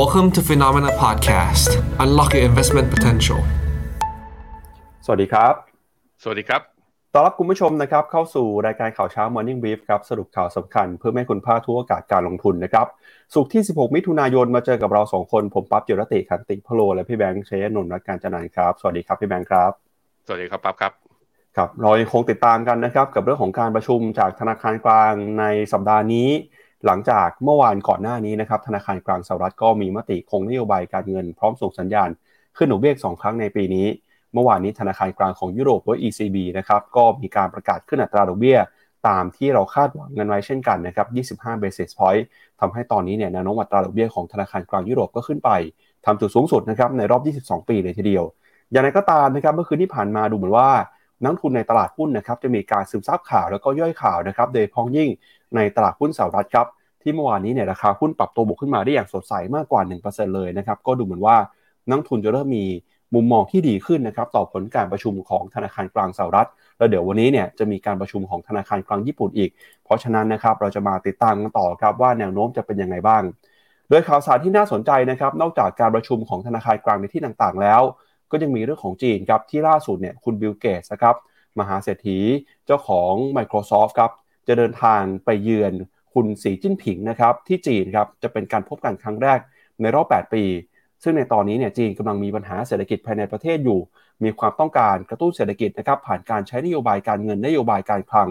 Welcome to Phenomena Podcast. Unlock your investment potential. สวัสดีครับ สวัสดีครับ ต้อนรับคุณผู้ชมนะครับ เข้าสู่รายการข่าวเช้า Morning Brief ครับ สรุปข่าวสำคัญเพื่อให้คุณพลาดทุกโอกาสการลงทุนนะครับ สุขที่ 16 มิถุนายนมาเจอกับเรา 2 คน ผมปั๊บเจรติขันติพโล และพี่แบงค์เชยนนท์รักการจันนันครับ สวัสดีครับพี่แบงค์ครับ สวัสดีครับปั๊บครับครับเรายังคงติดตามกันนะครับกับเรื่องของการประชุมจากธนาคารกลางในสัปดาห์นี้ หลังจากเมื่อวานก่อนหน้านี้นะครับธนาคารกลางสหรัฐก็มีมติคงนโยบายการเงินพร้อมส่งสัญญาณ ขึ้นหนุเบี้ยสองครั้งในปีนี้ เมื่อวานนี้ธนาคารกลางของยุโรปหรือ ECB นะครับก็มีการประกาศขึ้นอัตราดอกเบี้ยตามที่เราคาดหวังกันไว้เช่นกันนะครับ 25 basis point ทำให้ตอนนี้เนี่ยแนวโน้มอัตราดอกเบี้ยของธนาคารกลางยุโรปก็ขึ้นไปทำจุดสูงสุดนะครับในรอบ 22 ปีเลยทีเดียว อย่างไรก็ตามนะครับเมื่อคืนที่ผ่านมาดูเหมือนว่านักทุนในตลาดหุ้นนะครับจะมีการซึมซับข่าวแล้วก็ย่อยข่าวนะครับโดยพ้องยิ่ง ในตลาดหุ้นสหรัฐครับที่เมื่อวานนี้เนี่ยราคาหุ้นปรับตัวบวกขึ้นมาได้อย่างสดใสมากกว่า 1%เลยนะครับก็ดูเหมือนว่านักทุนจะเริ่มมีมุมมองที่ดีขึ้นนะครับต่อผลการประชุมของธนาคารกลางสหรัฐ แล้วเดี๋ยววันนี้เนี่ยจะมีการประชุมของธนาคารกลางญี่ปุ่นอีก เพราะฉะนั้นนะครับเราจะมาติดตามกันต่อครับว่าแนวโน้มจะเป็นยังไงบ้าง โดยข่าวสารที่น่าสนใจนะครับนอกจากการประชุมของธนาคารกลางในที่ต่างๆ แล้ว ก็ยังมีเรื่องของจีนครับที่ล่าสุดเนี่ยคุณบิลเกตส์ครับมหาเศรษฐีเจ้าของ Microsoft ครับ จะเดินทางไปเยือนคุณสีจิ้นผิงนะครับที่จีนครับจะเป็นการพบกันครั้งแรกในรอบ 8 ปี ซึ่งในตอนนี้เนี่ยจีนกำลังมีปัญหาเศรษฐกิจภายในประเทศอยู่ มีความต้องการกระตุ้นเศรษฐกิจนะครับผ่านการใช้นโยบายการเงินนโยบายการคลัง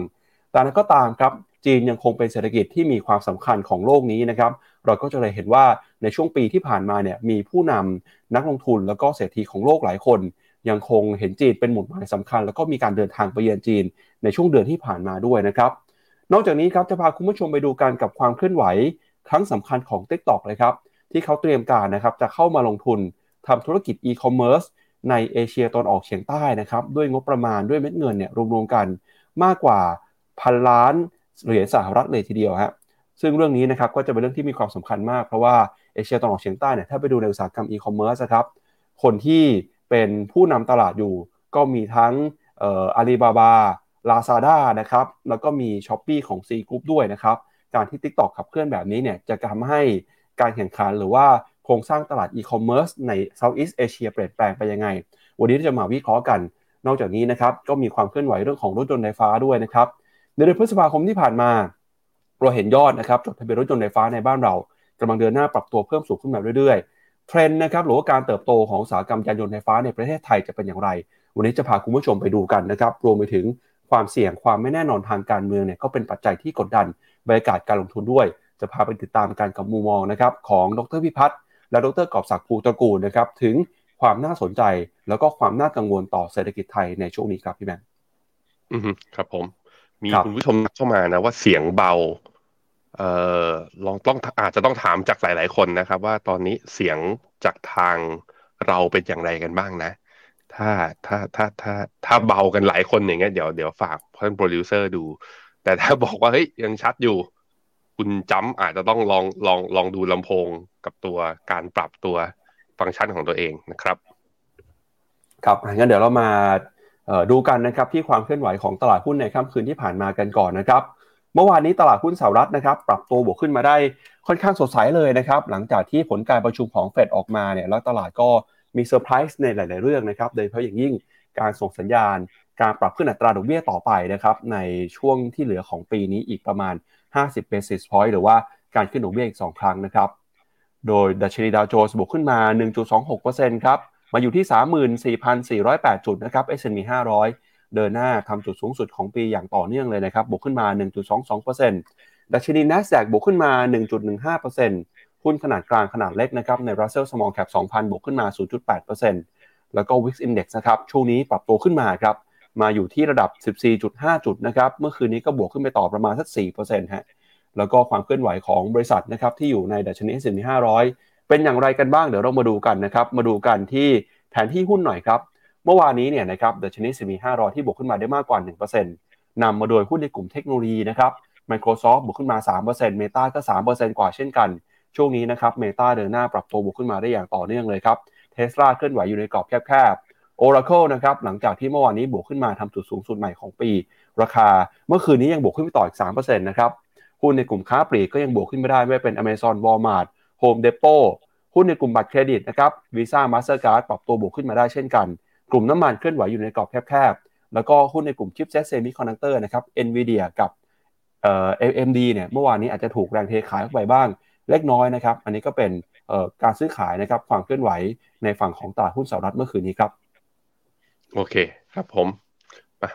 แต่นั้นก็ตามครับจีนยังคงเป็นเศรษฐกิจที่มีความสำคัญของโลกนี้นะครับเราก็จะเลยเห็นว่าในช่วงปีที่ผ่านมาเนี่ยมีผู้นำนักลงทุนแล้วก็เศรษฐีของโลกหลายคน ยังคงเห็นจีนเป็นหมุดหมายสำคัญ แล้วก็มีการเดินทางไปเยือนจีนในช่วงเดือนที่ผ่านมาด้วยนะครับ นอกจากนี้ครับจะพาคุณผู้ชมไปดูกันกับความเคลื่อนไหว ครั้งสำคัญของ TikTok เลยครับที่เขาเตรียมการนะครับจะเข้ามาลงทุนทำธุรกิจอีคอมเมิร์ซในเอเชียตอนออกเฉียงใต้นะครับด้วยงบประมาณด้วยเม็ดเงินเนี่ยรวมๆกันมากกว่าพันล้านเหรียญสหรัฐเลยทีเดียวฮะซึ่งเรื่องนี้นะครับก็จะเป็นเรื่องที่มีความสำคัญมาก เพราะว่าเอเชียตะวันออกเฉียงใต้เนี่ยถ้าไปดูในอุตสาหกรรมอีคอมเมิร์ซครับคนที่เป็นผู้นำตลาดอยู่ ก็มีทั้ง Alibaba Lazada นะครับแล้วก็มี Shopee ของ Sea Group ด้วยนะครับการที่ TikTok ขับเคลื่อนแบบนี้เนี่ยจะทำให้การแข่งขันหรือว่าโครงสร้างตลาดอีคอมเมิร์ซใน Southeast Asia เปลี่ยนแปลงไปยังไง วันนี้จะมาวิเคราะห์กัน นอกจากนี้นะครับก็มีความเคลื่อนไหวเรื่องของรถยนต์ไฟฟ้าด้วยนะครับในเดือนพฤษภาคมที่ผ่านมาเราเห็นยอดนะครับจดทะเบียนรถยนต์ไฟฟ้าในบ้านเรากำลังเดินหน้าปรับตัวเพิ่มสูงขึ้นมาเรื่อยๆ เทรนด์นะครับหรือว่าการเติบโตของอุตสาหกรรมยานยนต์ไฟฟ้าในประเทศไทยจะเป็นอย่างไร วันนี้จะพาคุณผู้ชมไปดูกันนะครับรวมไปถึง ความเสี่ยงความไม่แน่นอนทางการเมืองเนี่ยก็เป็นปัจจัยที่กดดันบรรยากาศการลงทุนด้วย จะพาไปติดตามการกับมุมมองนะครับของดรพิพัฒน์และดรกอบศักดิ์ภูตระกูลนะครับถึงความน่าสนใจแล้วก็ความน่ากังวลต่อเศรษฐกิจไทยในช่วงนี้ครับพี่แบงค์อืมครับผม มีคุณผู้ชมเข้ามานะว่าเสียงเบาเอ่อลองต้องอาจจะต้องถามจากหลาย ๆ คนนะครับ ว่าตอนนี้เสียงจากทางเราเป็นอย่างไรกันบ้างนะ ถ้าถ้าถ้าถ้าถ้าเบากันหลายคนอย่างเงี้ยเดี๋ยวเดี๋ยวฝากเพื่อนโปรดิวเซอร์ดู แต่ถ้าบอกว่าเฮ้ยยังชัดอยู่ คุณจำอาจจะต้องลองลองลองดูลำโพงกับตัวการปรับตัวฟังก์ชันของตัวเองนะครับ ครับงั้นเดี๋ยวเรามาดูกันนะครับที่ความเคลื่อนไหวของตลาดหุ้นในค่ำคืนที่ผ่านมากันก่อนนะครับ เมื่อวานนี้ตลาดหุ้นสหรัฐนะครับ ปรับตัวบวกขึ้นมาได้ค่อนข้างสดใสเลยนะครับ หลังจากที่ผลการประชุมของเฟดออกมาเนี่ยแล้วตลาดก็ มีเซอร์ไพรส์ในหลาย ๆ เรื่องนะครับ โดยเฉพาะอย่างยิ่งการส่งสัญญาณ การปรับขึ้นอัตราดอกเบี้ยต่อไปนะครับในช่วงที่เหลือของปีนี้อีกประมาณ 50 basis point หรือว่าการขึ้นดอกเบี้ยอีก 2 ครั้งนะครับ โดยดัชนีดาวโจนส์บวกขึ้นมา 1.26%ครับ มาอยู่ที่ 34,408 จุดนะครับ S&P 500 เดินหน้าทำจุดสูงสุดของปีอย่างต่อเนื่องเลยนะครับ บวกขึ้นมา 1.22%ดัชนี NASDAQ บวกขึ้นมา 1.15% หุ้นขนาดกลางขนาดเล็กนะครับใน Russell Small Cap 2,000 บวกขึ้นมา 0.8%แล้วก็ Wix Index นะครับช่วงนี้ปรับตัวขึ้นมาครับมาอยู่ที่ระดับ 14.5 จุดนะครับเมื่อคืนนี้ก็บวกขึ้นไปต่อประมาณสัก 4%ฮะแล้วก็ความเคลื่อนไหวของบริษัทนะครับที่อยู่ในดัชนี S&P 500 เป็นอย่างไรกันบ้างเดี๋ยวเรามาดูกันนะครับมาดูกันที่แผนที่หุ้นหน่อยครับเมื่อวานนี้เนี่ยนะครับดัชนี S&P 500 ที่บวกขึ้นมาได้มากกว่า 1%นำมาโดยหุ้นในกลุ่มเทคโนโลยีนะครับ Microsoft บวกขึ้นมา 3% Meta ก็ 3%กว่าเช่นกัน ช่วงนี้นะครับ Meta เดินหน้าปรับตัวบวกขึ้นมาได้อย่างต่อเนื่องเลยครับ Tesla เคลื่อนไหวอยู่ในกรอบแคบๆ Oracle นะครับหลังจากที่เมื่อวานนี้บวกขึ้นมาทำจุดสูงสุดใหม่ของปี ราคาเมื่อคืนนี้ยังบวกขึ้นไปต่ออีก3%นะครับหุ้นในกลุ่มค้าปลีกก็ยังบวกขึ้นมาได้ไม่เป็น Amazon Walmart Home Depot หุ้นในกลุ่มบัตรเครดิตนะครับ Visa Mastercard ปรับตัวบวกขึ้นมาได้เช่นกัน กลุ่มน้ำมันเคลื่อนไหวอยู่ในกรอบแคบๆ แล้วก็หุ้นในกลุ่ม chipset semiconductor นะครับ NVIDIA กับเอ่อ AMD เนี่ยเมื่อวานนี้อาจจะถูกแรงเทขายออกไปบ้าง เล็กน้อยนะครับ อันนี้ก็เป็นการซื้อขายนะครับความเคลื่อนไหวในฝั่งของตลาดหุ้นสหรัฐเมื่อคืนนี้ครับ โอเคครับผม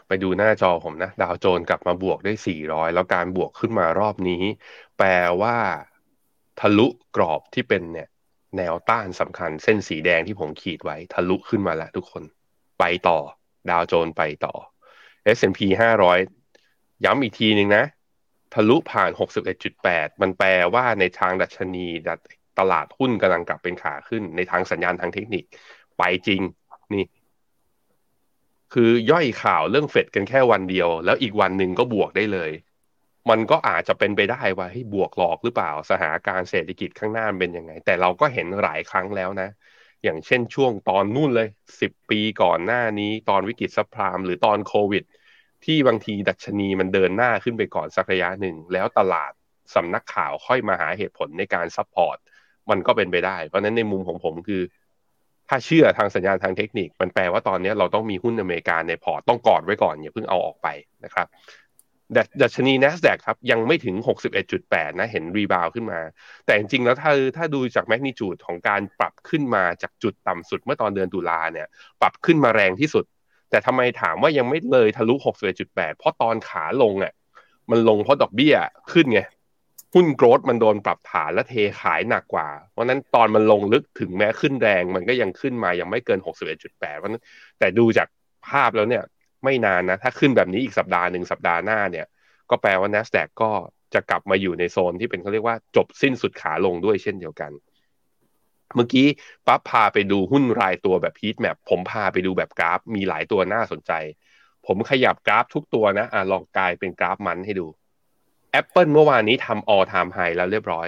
ไปดูหน้าจอผมนะ ดาวโจนกลับมาบวกได้ 400 แล้วการบวกขึ้นมารอบนี้ แปลว่าทะลุกรอบที่เป็นเนี่ยแนวต้านสำคัญเส้นสีแดงที่ผมขีดไว้ ทะลุขึ้นมาแล้วทุกคนไปต่อ ดาวโจนไปต่อ S&P 500 ย้ำอีกทีหนึ่งนะ ทะลุผ่าน 61.8 มันแปลว่าในทางดัชนีตลาดหุ้นกำลังกลับเป็นขาขึ้น ในทางสัญญาณทางเทคนิค ไปจริง นี่ คือย่อยข่าวเรื่องเฟดกันแค่วันเดียว แล้วอีกวันหนึ่งก็บวกได้เลย มันก็อาจจะเป็นไปได้ว่าให้บวกหลอกหรือเปล่า สถานการณ์เศรษฐกิจข้างหน้าเป็นยังไง แต่เราก็เห็นหลายครั้งแล้วนะ อย่างเช่นช่วงตอนนู่นเลยสิบปีก่อนหน้านี้ ตอนวิกฤตซัพพลามหรือตอนโควิด ที่บางทีดัชนีมันเดินหน้าขึ้นไปก่อนสักระยะหนึ่ง แล้วตลาดสำนักข่าวค่อยมาหาเหตุผลในการ support มันก็เป็นไปได้ เพราะนั้นในมุมของผมคือ ถ้าเชื่อทางสัญญาณทางเทคนิค มันแปลว่าตอนนี้เราต้องมีหุ้นอเมริกาในพอร์ตต้องกอดไว้ก่อนอย่าเพิ่งเอาออกไปนะครับดัชนี NASDAQ ครับยังไม่ถึง 61.8 นะ เห็น rebound ขึ้นมา แต่จริงๆแล้วถ้าถ้าดูจาก magnitude ของการปรับขึ้นมาจากจุดต่ำสุดเมื่อตอนเดือนตุลาเนี่ย ปรับขึ้นมาแรงที่สุด แต่ทำไมถามว่ายังไม่เลยทะลุ61.8เพราะตอนขาลงอะ มันลงเพราะดอกเบี้ยขึ้นไงหุ้นโกรดมันโดนปรับฐานและเทขายหนักกว่า เพราะนั้นตอนมันลงลึกถึงแม้ขึ้นแรงมันก็ยังขึ้นมายังไม่เกิน 61.8เพราะนั้นแต่ดูจากภาพแล้วเนี่ย ไม่นานนะ ถ้าขึ้นแบบนี้อีกสัปดาห์หนึ่งสัปดาห์หน้าเนี่ย ก็แปลว่า NASDAQ ก็จะกลับมาอยู่ในโซนที่เป็นเขาเรียกว่าจบสิ้นสุดขาลงด้วยเช่นเดียวกัน เมื่อกี้ปั๊บพาไปดูหุ้นรายตัวแบบ heat map ผมพาไปดูแบบกราฟ มีหลายตัวน่าสนใจ ผมขยับกราฟทุกตัวนะอะลองกลายเป็นกราฟ month ให้ดู Apple เมื่อวานนี้ทำ all time high แล้วเรียบร้อย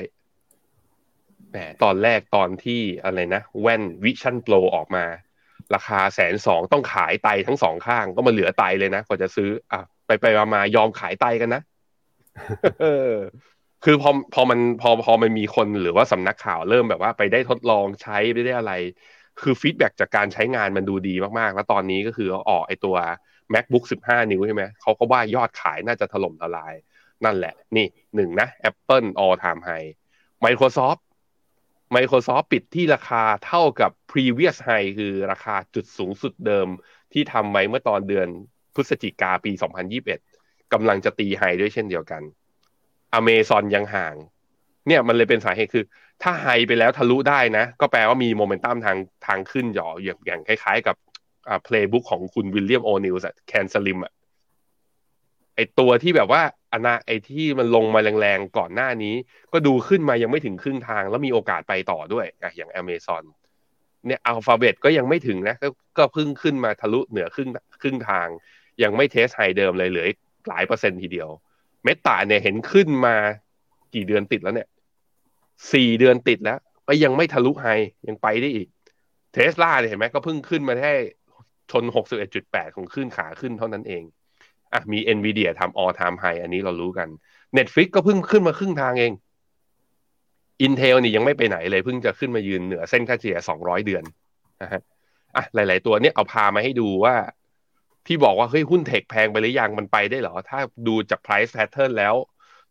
แหมตอนแรกตอนที่อะไรนะแว่น Vision Pro ออกมา ราคาแสนสองต้องขายไตทั้งสองข้างก็มาเหลือไตเลยนะกว่าจะซื้อ อะ ไปไปมายอมขายไตกันนะ คือพอพอมันพอพอมันมีคนหรือว่าสำนักข่าวเริ่มแบบว่าไปได้ทดลองใช้ไม่ได้อะไร คือฟีดแบ็จากการใช้งานมันดูดีมากๆ แล้วตอนนี้ก็คือออกไอตัว macbook 15 นิ้วใช่ไหมเขาก็ว่ายอดขายน่าจะถล่มทลาย นั่นแหละ นี่หนึ่งนะ Apple all time high Microsoft Microsoft ปิดที่ราคาเท่ากับ previous high คือราคาจุดสูงสุดเดิมที่ทำไว้เมื่อตอนเดือนพฤศจิกาปี 2021กำลังจะตี high ด้วยเช่นเดียวกัน Amazon ยังห่าง เนี่ยมันเลยเป็นสาเหตุคือ ถ้า high ไปแล้วทะลุได้นะ ก็แปลว่ามีโมเมนตัมทางทางขึ้นหย่ออย่างคล้ายๆ กับอ่า playbook ของคุณ William O'Neil's CAN SLIM อะไอตัวที่แบบว่าอนาไอที่มันลงมาแรงๆก่อนหน้านี้ ก็ดูขึ้นมายังไม่ถึงครึ่งทาง แล้วมีโอกาสไปต่อด้วยอะอย่าง Amazon เนี่ย Alphabet ก็ยังไม่ถึงนะก็ก็เพิ่งขึ้นมาทะลุเหนือครึ่งครึ่งทาง ยังไม่ test high เดิมเลยเหลือหลายเปอร์เซ็นต์ทีเดียว Meta เนี่ยเห็นขึ้นมากี่เดือนติดแล้วเนี่ยสี่เดือนติดแล้วก็ยังไม่ทะลุ high ยังไปได้อีกเทสลาเนี่ยเห็นไหมก็เพิ่งขึ้นมาแค่ชนหกสิบเอ็ดจุดแปดของขึ้นขาขึ้นเท่านั้นเองอะมี NVIDIA ทำ all time high อันนี้เรารู้กัน Netflix ก็เพิ่งขึ้นมาครึ่งทางเอง Intel นี่ยังไม่ไปไหนเลยเพิ่งจะขึ้นมายืนเหนือเส้นค่าเฉลี่ย 200 เดือนนะฮะอะหลาย ๆ ตัวเนี่ยเอาพามาให้ดูว่า ที่บอกว่าเฮ้ยหุ้นเทคแพงไปหรือยังมันไปได้เหรอ ถ้าดูจาก price pattern แล้ว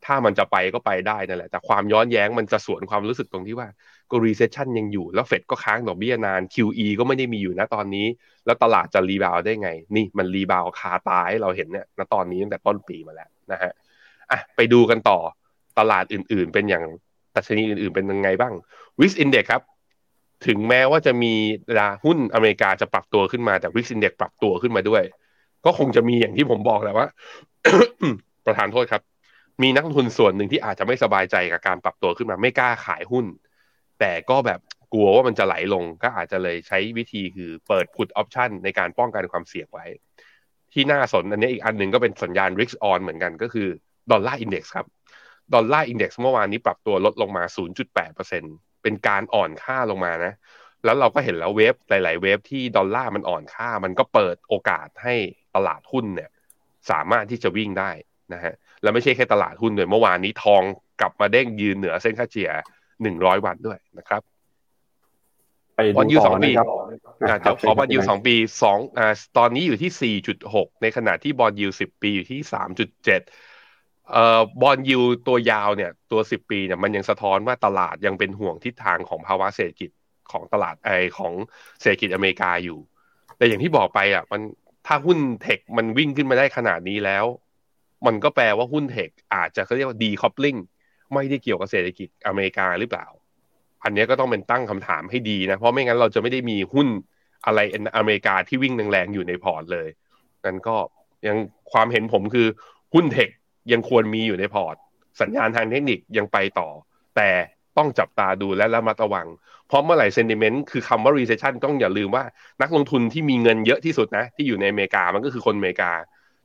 ถ้ามันจะไปก็ไปได้นั่นแหละ แต่ความย้อนแย้งมันจะสวนความรู้สึกตรงที่ว่าก็ recession ยังอยู่ แล้วเฟดก็ค้างดอกเบี้ยนาน QE ก็ไม่ได้มีอยู่นะตอนนี้ แล้วตลาดจะรีบาวได้ไง นี่มันรีบาวคาตายเราเห็นเนี่ยณตอนนี้ตั้งแต่ต้นปีมาแล้วนะฮะอะไปดูกันต่อตลาดอื่นๆ เป็นอย่างดัชนีอื่นๆ เป็นยังไงบ้าง VIX index ครับ ถึงแม้ว่าจะมีดาหุ้นอเมริกาจะปรับตัวขึ้นมาแต่ VIX index ปรับตัวขึ้นมาด้วย ก็คงจะมีอย่างที่ผมบอกแหละว่า ประทานโทษครับ มีนักลงทุนส่วนหนึ่งที่อาจจะไม่สบายใจกับการปรับตัวขึ้นมาไม่กล้าขายหุ้น แต่ก็แบบกลัวว่ามันจะไหลลงก็อาจจะเลยใช้วิธีคือเปิด put option ในการป้องกันความเสี่ยงไว้ ที่น่าสนอันนี้อีกอันหนึ่งก็เป็นสัญญาณ risk on เหมือนกันก็คือdollar index ครับ dollar index เมื่อวานนี้ปรับตัวลดลงมา 0.8%เป็นการอ่อนค่าลงมานะ แล้วเราก็เห็นแล้ว wave หลาย ๆ wave ที่ดอลลาร์มันอ่อนค่า มันก็เปิดโอกาสให้ตลาดหุ้นเนี่ย สามารถที่จะวิ่งได้นะฮะแล้วไม่ใช่แค่ตลาดหุ้นด้วยเมื่อวานนี้ทองกลับมาเด้งยืนเหนือเส้นค่าเฉลี่ยหนึ่งร้อยวันด้วยนะครับไปดูต่อนะครับอาจจะขอ bond yield สองปีสองอ่าตอนนี้อยู่ที่สี่จุดหกในขณะที่ bond yield สิบปีอยู่ที่สามจุดเจ็ด เอ่อ bond yield ตัวยาวเนี่ยตัวสิบปีเนี่ยมันยังสะท้อนว่าตลาดยังเป็นห่วงทิศทางของภาวะเศรษฐกิจของตลาดไอของเศรษฐกิจอเมริกาอยู่ แต่อย่างที่บอกไปอะมันถ้าหุ้น tech มันวิ่งขึ้นมาได้ขนาดนี้แล้ว มันก็แปลว่าหุ้น tech อาจจะเขาเรียกว่า decoupling ไม่ได้เกี่ยวกับเศรษฐกิจอเมริกาหรือเปล่า อันนี้ก็ต้องเป็นตั้งคำถามให้ดีนะ เพราะไม่งั้นเราจะไม่ได้มีหุ้นอะไรอเมริกาที่วิ่งแรงๆอยู่ในพอร์ตเลยนั่นก็ยังความเห็นผมคือหุ้นเทค ยังควรมีอยู่ในพอร์ต สัญญาณทางเทคนิคยังไปต่อ แต่ต้องจับตาดูและระมัดระวัง เพราะเมื่อไหร่ sentiment คือคำว่า recession ต้องอย่าลืมว่านักลงทุนที่มีเงินเยอะที่สุดนะ ที่อยู่ในอเมริกามันก็คือคนอเมริกา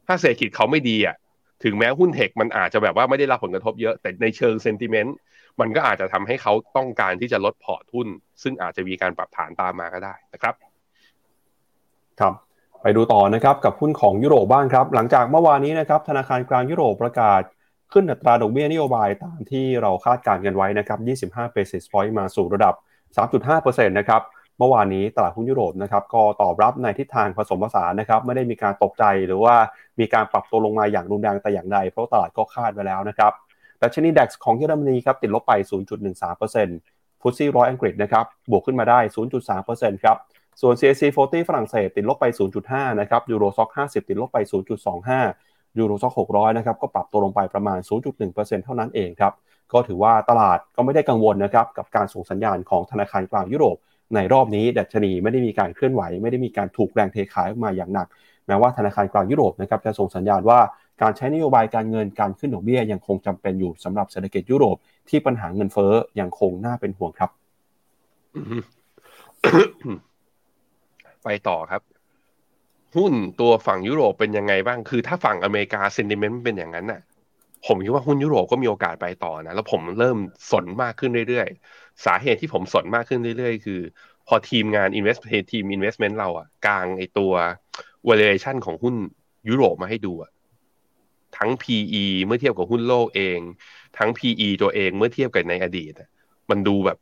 ถ้าเศรษฐกิจเขาไม่ดีอะถึงแม้หุ้นเทคมันอาจจะแบบว่าไม่ได้รับผลกระทบเยอะแต่ในเชิง sentiment มันก็อาจจะทำให้เขาต้องการที่จะลดพอร์ตหุ้น ซึ่งอาจจะมีการปรับฐานตามมาก็ได้นะครับ ครับ ไปดูต่อนะครับกับหุ้นของยุโรปบ้างครับ หลังจากเมื่อวานนี้นะครับธนาคารกลางยุโรปประกาศขึ้นอัตราดอกเบี้ยนโยบายตามที่เราคาดการณ์กันไว้นะครับ 25 basis point มาสู่ระดับ 3.5%นะครับ เมื่อวานนี้ตลาดหุ้นยุโรปนะครับก็ตอบรับในทิศทางผสมผสานนะครับ ไม่ได้มีการตกใจหรือว่ามีการปรับตัวลงมาอย่างรุนแรงแต่อย่างใด เพราะตลาดก็คาดไว้แล้วนะครับดัชนีดัคของเยอรมนีครับติดลบไป 0.13%ฟุตซี่ร้อยอังกฤษนะครับบวกขึ้นมาได้ 0.3%ครับ ส่วน CAC 40 ฝรั่งเศสติดลบไป 0.5 นะครับ ยูโรซ็อก50 ติดลบไป 0.25 ยูโรซ็อก600 นะครับ ก็ปรับตัวลงไปประมาณ 0.1%เท่านั้นเองครับ ก็ถือว่าตลาดก็ไม่ได้กังวลนะครับ กับการส่งสัญญาณของธนาคารกลางยุโรป ในรอบนี้ดัชนีไม่ได้มีการเคลื่อนไหว ไม่ได้มีการถูกแรงเทขายออกมาอย่างหนัก แม้ว่าธนาคารกลางยุโรปนะครับจะส่งสัญญาณว่าการใช้นโยบายการเงินการขึ้นดอกเบี้ยยังคงจำเป็นอยู่สำหรับเศรษฐกิจยุโรปที่ปัญหาเงินเฟ้อยังคงน่าเป็นห่วงครับ ไปต่อครับ หุ้นตัวฝั่งยุโรปเป็นยังไงบ้าง คือถ้าฝั่งอเมริกาเซนดิเมนต์เป็นอย่างนั้นน่ะ ผมคิดว่าหุ้นยุโรปก็มีโอกาสไปต่อนะ แล้วผมเริ่มสนมากขึ้นเรื่อยๆ สาเหตุที่ผมสนมากขึ้นเรื่อยๆ คือ พอทีมงาน invest ทีม investment เราอะกลางไอตัว valuation ของหุ้นยุโรปมาให้ดูอะทั้ง PE เมื่อเทียบกับหุ้นโลกเอง ทั้ง PE ตัวเองเมื่อเทียบกับในอดีตมันดูแบบ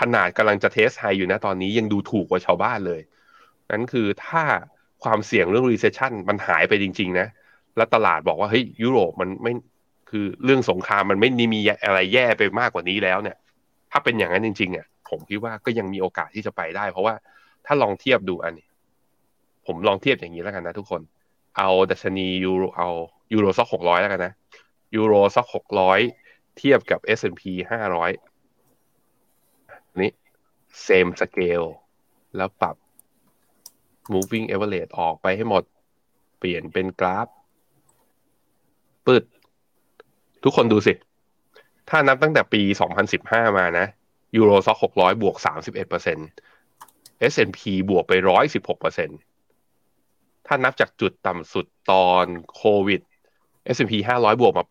ขนาดกำลังจะเทสไฮอยู่นะตอนนี้ยังดูถูกกว่าชาวบ้านเลย นั่นคือถ้าความเสี่ยงเรื่อง recession มันหายไปจริง ๆ นะ แล้วตลาดบอกว่าเฮ้ยยุโรปมันไม่คือเรื่องสงครามมันไม่มีอะไรแย่ไปมากกว่านี้แล้วเนี่ย ถ้าเป็นอย่างนั้นจริงๆอะผมคิดว่าก็ยังมีโอกาสที่จะไปได้ เพราะว่าถ้าลองเทียบดูอันนี้ ผมลองเทียบอย่างนี้แล้วกันนะทุกคน เอาดัชนียูโรเอา Euro Stoxx หกร้อยแล้วกันนะ Euro Stoxx หกร้อยเทียบกับ S&P ห้าร้อยนี้ same scale แล้วปรับ moving average ออกไปให้หมด เปลี่ยนเป็นกราฟปืดทุกคนดูสิ ถ้านับตั้งแต่ปี 2015 มานะ Euro Stoxx 600 บวก 31% S&P บวกไป 116%ถ้านับจากจุดต่ำสุดตอนโควิด S&P 500 บวกมา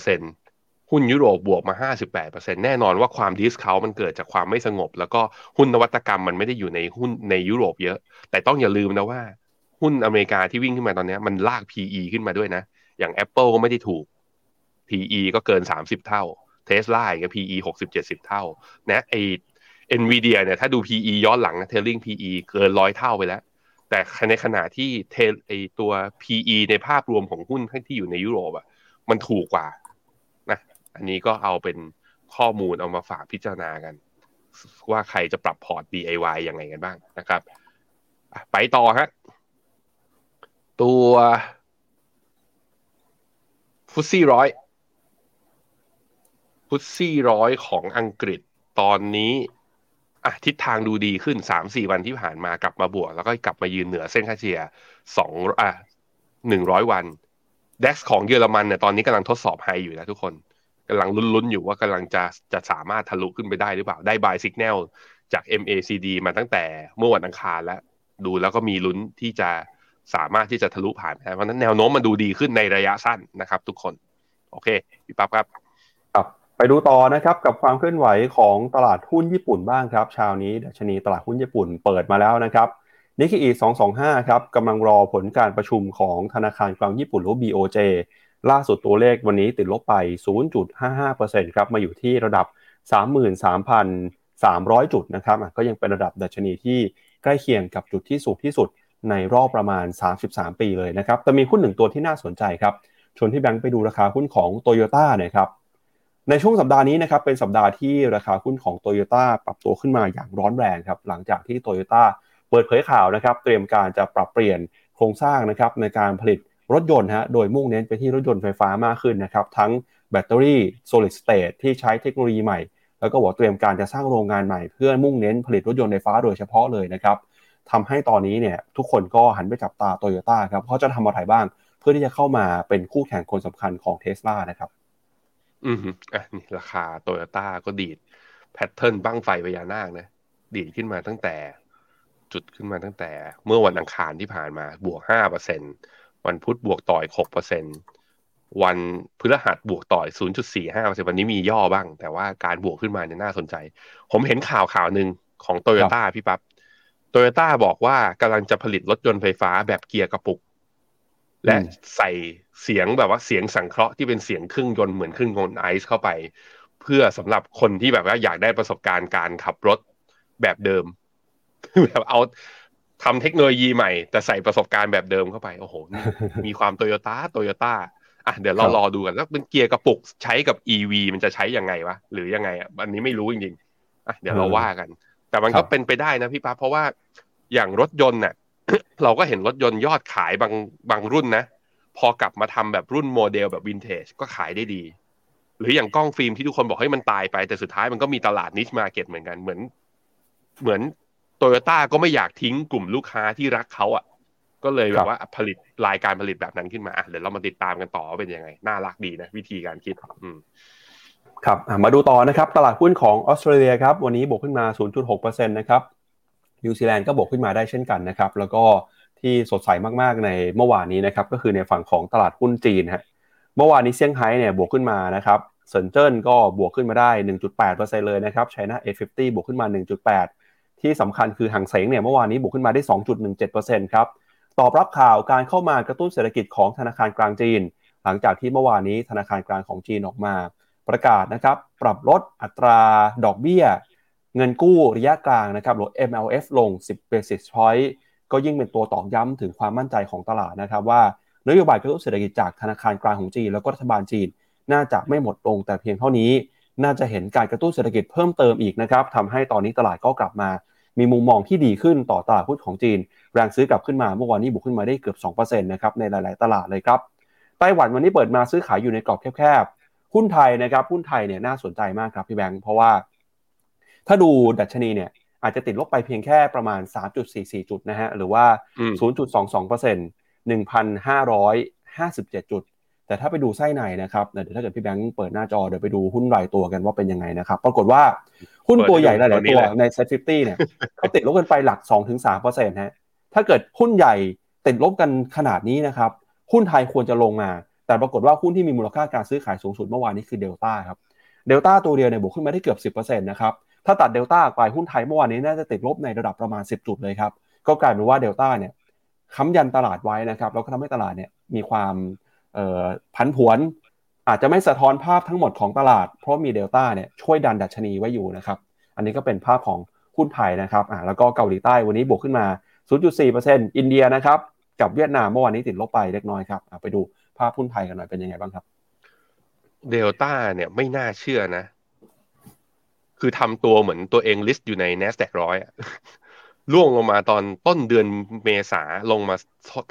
89% หุ้นยุโรปบวกมา 58%แน่นอนว่าความดิสเขามันเกิดจากความไม่สงบ แล้วก็หุ้นนวัตกรรมมันไม่ได้อยู่ในหุ้นในยุโรปเยอะ แต่ต้องอย่าลืมนะว่า หุ้นอเมริกาที่วิ่งขึ้นมาตอนนี้มันลาก PE ขึ้นมาด้วยนะ อย่าง Apple ก็ไม่ได้ถูก PE ก็เกิน 30 เท่า Tesla อย่างเงี้ย PE 60 70เท่า นะไอ Nvidia เนี่ยถ้าดู PE ย้อนหลังนะ trailing PE เกินร้อยเท่าไปแล้ว แต่ในขณะที่เทไอตัว PE ในภาพรวมของหุ้นที่อยู่ในยุโรปอะมันถูกกว่า อันนี้ก็เอาเป็นข้อมูลเอามาฝากพิจารณากัน ว่าใครจะปรับพอร์ต DIY ยังไงกันบ้างนะครับ ไปต่อฮะตัวฟุตซี่ร้อยฟุตซี่ร้อยของอังกฤษตอนนี้อะทิศทางดูดีขึ้นสามสี่วันที่ผ่านมากลับมาบวก แล้วก็กลับมายืนเหนือเส้นค่าเฉลี่ยสองอะหนึ่งร้อยวันเด็กของเยอรมันเนี่ยตอนนี้กำลังทดสอบไฮอยู่นะทุกคน กำลังลุ้นๆอยู่ว่ากำลังจะจะสามารถทะลุขึ้นไปได้หรือเปล่าได้บายสัญญาณจาก MACD มาตั้งแต่เมื่อวันอังคารแล้ว ดูแล้วก็มีลุ้นที่จะสามารถที่จะทะลุผ่านได้เพราะนั้นแนวโน้มมันดูดีขึ้นในระยะสั้นนะครับ ทุกคน โอเคพี่ปั๊บครับครับ ไปดูต่อนะครับกับความเคลื่อนไหวของตลาดหุ้นญี่ปุ่นบ้างครับเช้านี้ดัชนีตลาดหุ้นญี่ปุ่นเปิดมาแล้วนะครับนิกเกิอี225ครับกำลังรอผลการประชุมของธนาคารกลางญี่ปุ่นหรือ BOJ ล่าสุดตัวเลขวันนี้ติดลบไป 0.55%ครับมาอยู่ที่ระดับ 33,300 จุดนะครับก็ยังเป็นระดับดัชนีที่ใกล้เคียงกับจุดที่สูงที่สุดในรอบประมาณ 33 ปีเลยนะครับ แต่มีหุ้นหนึ่งตัวที่น่าสนใจครับ ชวนที่แบงค์ไปดูราคาหุ้นของโตโยต้าหน่อยครับ ในช่วงสัปดาห์นี้นะครับ เป็นสัปดาห์ที่ราคาหุ้นของโตโยต้าปรับตัวขึ้นมาอย่างร้อนแรงครับ หลังจากที่โตโยต้าเปิดเผยข่าวนะครับ เตรียมการจะปรับเปลี่ยนโครงสร้างนะครับในการผลิต รถยนต์ฮะ โดยมุ่งเน้นไปที่รถยนต์ไฟฟ้ามากขึ้นนะครับ ทั้งแบตเตอรี่ solid state ที่ใช้เทคโนโลยีใหม่ แล้วก็บอกเตรียมการจะสร้างโรงงานใหม่ เพื่อมุ่งเน้นผลิตรถยนต์ไฟฟ้าโดยเฉพาะเลยนะครับทำให้ตอนนี้เนี่ยทุกคนก็หันไปจับตาโตโยต้าครับเขาจะทำอะไรบ้าง เพื่อที่จะเข้ามาเป็นคู่แข่งคนสำคัญของเทสลานะครับ อืมอะนี่ราคาโตโยต้าก็ดีดแพทเทิร์นบั้งไฟพญานาคนะดีดขึ้นมาตั้งแต่จุดขึ้นมาตั้งแต่เมื่อวันอังคารที่ผ่านมาบวกห้าเปอร์เซ็น วันพุธบวกต่อยหกเปอร์เซ็นวันพฤหัสบวกต่อยศูนย์จุดสี่ห้าเปอร์เซ็นวันนี้มีย่อบ้าง แต่ว่าการบวกขึ้นมาเนี่ยน่าสนใจ ผมเห็นข่าวข่าวหนึ่งของโตโยต้าพี่ปับ๊บโตโยต้าบอกว่ากำลังจะผลิตรถยนต์ไฟฟ้าแบบเกียร์กระปุก และใส่เสียงแบบว่าเสียงสังเคราะห์ที่เป็นเสียงเครื่องยนต์เหมือนเครื่องยนต์ไอซ์เข้าไป เพื่อสำหรับคนที่แบบว่าอยากได้ประสบการณ์การขับรถแบบเดิมแบบเอา ทำเทคโนโลยีใหม่ แต่ใส่ประสบการณ์แบบเดิมเข้าไปโอ้โห มีความโตโยต้าโตโยต้าอะเดี๋ยวเรารอดูกันแล้วเป็นเกียร์กระปุกใช้กับ e ีมันจะใช้ยังไงวะหรือยังไงอะอันนี้ไม่รู้จริงๆอะเดี๋ยวเราว่ากัน แต่มันก็เป็นไปได้นะพี่ป๊าเพราะว่าอย่างรถยนต์เนี่ยเราก็เห็นรถยนต์ยอดขายบางบางรุ่นนะ พอกลับมาทำแบบรุ่นโมเดลแบบวินเทจก็ขายได้ดี หรืออย่างกล้องฟิล์มที่ทุกคนบอกให้มันตายไปแต่สุดท้ายมันก็มีตลาด niche market เหมือนกันเหมือน เหมือน โตโยต้าก็ไม่อยากทิ้งกลุ่มลูกค้าที่รักเขาอะ ก็เลยแบบว่าผลิตรายการผลิตแบบนั้นขึ้นมาอะเดี๋ยวเรามาติดตามกันต่อว่าเป็นยังไง น่ารักดีนะ วิธีการคิด อืมครับมาดูต่อนะครับตลาดหุ้นของออสเตรเลียครับวันนี้บวกขึ้นมา 0.6%นะครับนิวซีแลนด์ก็บวกขึ้นมาได้เช่นกันนะครับแล้วก็ที่สดใสมากๆในเมื่อวานนี้นะครับก็คือในฝั่งของตลาดหุ้นจีนฮะเมื่อวานนี้เซี่ยงไฮ้เนี่ยบวกขึ้นมานะครับเซินเจิ้นก็บวกขึ้นมาได้ 1.8%เลยนะครับไชน่า A50 บวกขึ้นมา 1.8 ที่สำคัญคือหังเสงเนี่ยเมื่อวานนี้บวกขึ้นมาได้ 2.17%ครับตอบรับข่าวการเข้ามากระตุ้นเศรษฐกิจของธนาคารกลางจีน หลังจากที่เมื่อวานนี้ธนาคารกลางของจีนออกมา ประกาศนะครับปรับลดอัตราดอกเบี้ย เงินกู้ระยะกลางนะครับหรือ MLF ลง 10 basis point ก็ยิ่งเป็นตัวตอกย้ำถึงความมั่นใจของตลาดนะครับว่านโยบายกระตุ้นเศรษฐกิจจากธนาคารกลางของจีน แล้วก็รัฐบาลจีน น่าจะไม่หมดลงแต่เพียงเท่านี้ น่าจะเห็นการกระตุ้นเศรษฐกิจเพิ่มเติมอีกนะครับทำให้ตอนนี้ตลาดก็กลับมา มีมุมมองที่ดีขึ้นต่อตลาดหุ้นของจีน แรงซื้อกลับขึ้นมาเมื่อวานนี้บวกขึ้นมาได้เกือบ2%นะครับในหลาย ๆ ตลาดเลยครับไต้หวันวันนี้เปิดมาซื้อขายอยู่ในกรอบแคบๆหุ้นไทยนะครับหุ้นไทยเนี่ยน่าสนใจมากครับพี่แบงค์เพราะว่า ถ้าดูดัชนีเนี่ยอาจจะติดลบไปเพียงแค่ประมาณ 3.44 จุดนะฮะหรือว่า 0.22% 1,557 จุด แต่ถ้าไปดูไส้ในนะครับเดี๋ยวถ้าเกิดพี่แบงค์เปิดหน้าจอเดี๋ยวไปดูหุ้นรายตัวกันว่าเป็นยังไงนะครับปรากฏว่าหุ้นตัวใหญ่หลายๆตัวใน SET50 เนี่ยเขาติดลบกันไปหลัก 2-3%ฮะถ้าเกิดหุ้นใหญ่ติดลบกันขนาดนี้นะครับหุ้นไทยควรจะลงมา แต่ปรากฏว่าหุ้นที่มีมูลค่าการซื้อขายสูงสุดเมื่อวานนี้คือเดลต้าครับเดลต้าตัวเดียวเนี่ยบวกขึ้นมาได้เกือบ10%นะครับถ้าตัดเดลต้าไปหุ้นไทยเมื่อวานนี้น่าจะติดลบในระดับประมาณ 10 จุดเลยครับก็กลายเป็นว่าเดลต้าเนี่ยค้ำยันตลาดไว้นะครับแล้วก็ทำให้ตลาดเนี่ยมีความ ผันผวนอาจจะไม่สะท้อนภาพทั้งหมดของตลาด เพราะมีเดลต้าเนี่ยช่วยดันดัชนีไว้อยู่นะครับอันนี้ก็เป็นภาพของหุ้นไทยนะครับอ่าแล้วก็เกาหลีใต้วันนี้บวกขึ้นมา 0.4%อินเดียนะครับกับเวียดนามเมื่อวานนี้ติดลบไปเล็กน้อยครับไปดูภาพหุ้นไทยกันหน่อยเป็นยังไงบ้างครับเดลต้าเนี่ยไม่น่าเชื่อนะ คือทำตัวเหมือนตัวเอง list อยู่ใน Nasdaq ร้อยล่วงลงมาตอนต้นเดือนเมษาลงมา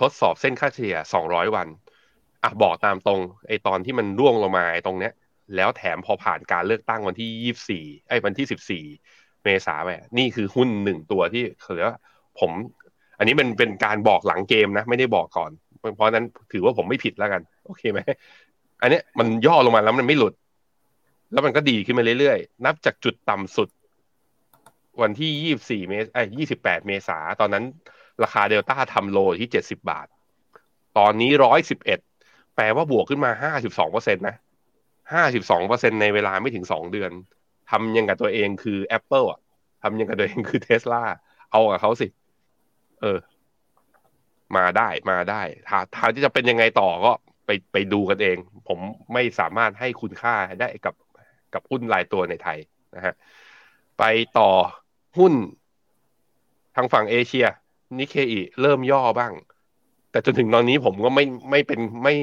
ทดสอบเส้นค่าเฉลี่ย 200 วัน อะบอกตามตรงไอตอนที่มันร่วงลงมาไอตรงเนี้ย แล้วแถมพอผ่านการเลือกตั้งวันที่24ไอ้วันที่14เมษาไปนี่คือหุ้นหนึ่งตัวที่เขาเรียกว่าผม อันนี้มันเป็นการบอกหลังเกมนะ ไม่ได้บอกก่อน เพราะนั้นถือว่าผมไม่ผิดแล้วกัน โอเคไหมอันนี้มันย่อลงมาแล้วมันไม่หลุด แล้วมันก็ดีขึ้นมาเรื่อยๆ นับจากจุดต่ำสุด วันที่ยี่บสี่เมษไอ้ยี่สิบแปดเมษาตอนนั้น ราคาเดลต้าทำโลที่เจ็ดสิบาท ตอนนี้ร้อยสิบเอ็ด แปลว่าบวกขึ้นมาห้าสิบสองเปอร์เซ็นตนะห้าสิบสองเปอร์เซ็นในเวลาไม่ถึงสองเดือนทำยังกับตัวเองคือ Apple อะทำยังกับตัวเองคือเทสลาเอากับเขาสิ เออ มาได้มาได้ถ้าทางที่จะเป็นยังไงต่อก็ไปไปดูกันเอง ผมไม่สามารถให้คุณค่าได้กับกับหุ้นรายตัวในไทยนะฮะไปต่อหุ้นทางฝั่งเอเชียนิเคอีเริ่มย่อบ้าง แต่จนถึงตอนนี้ผมก็ไม่ไม่เป็นไม่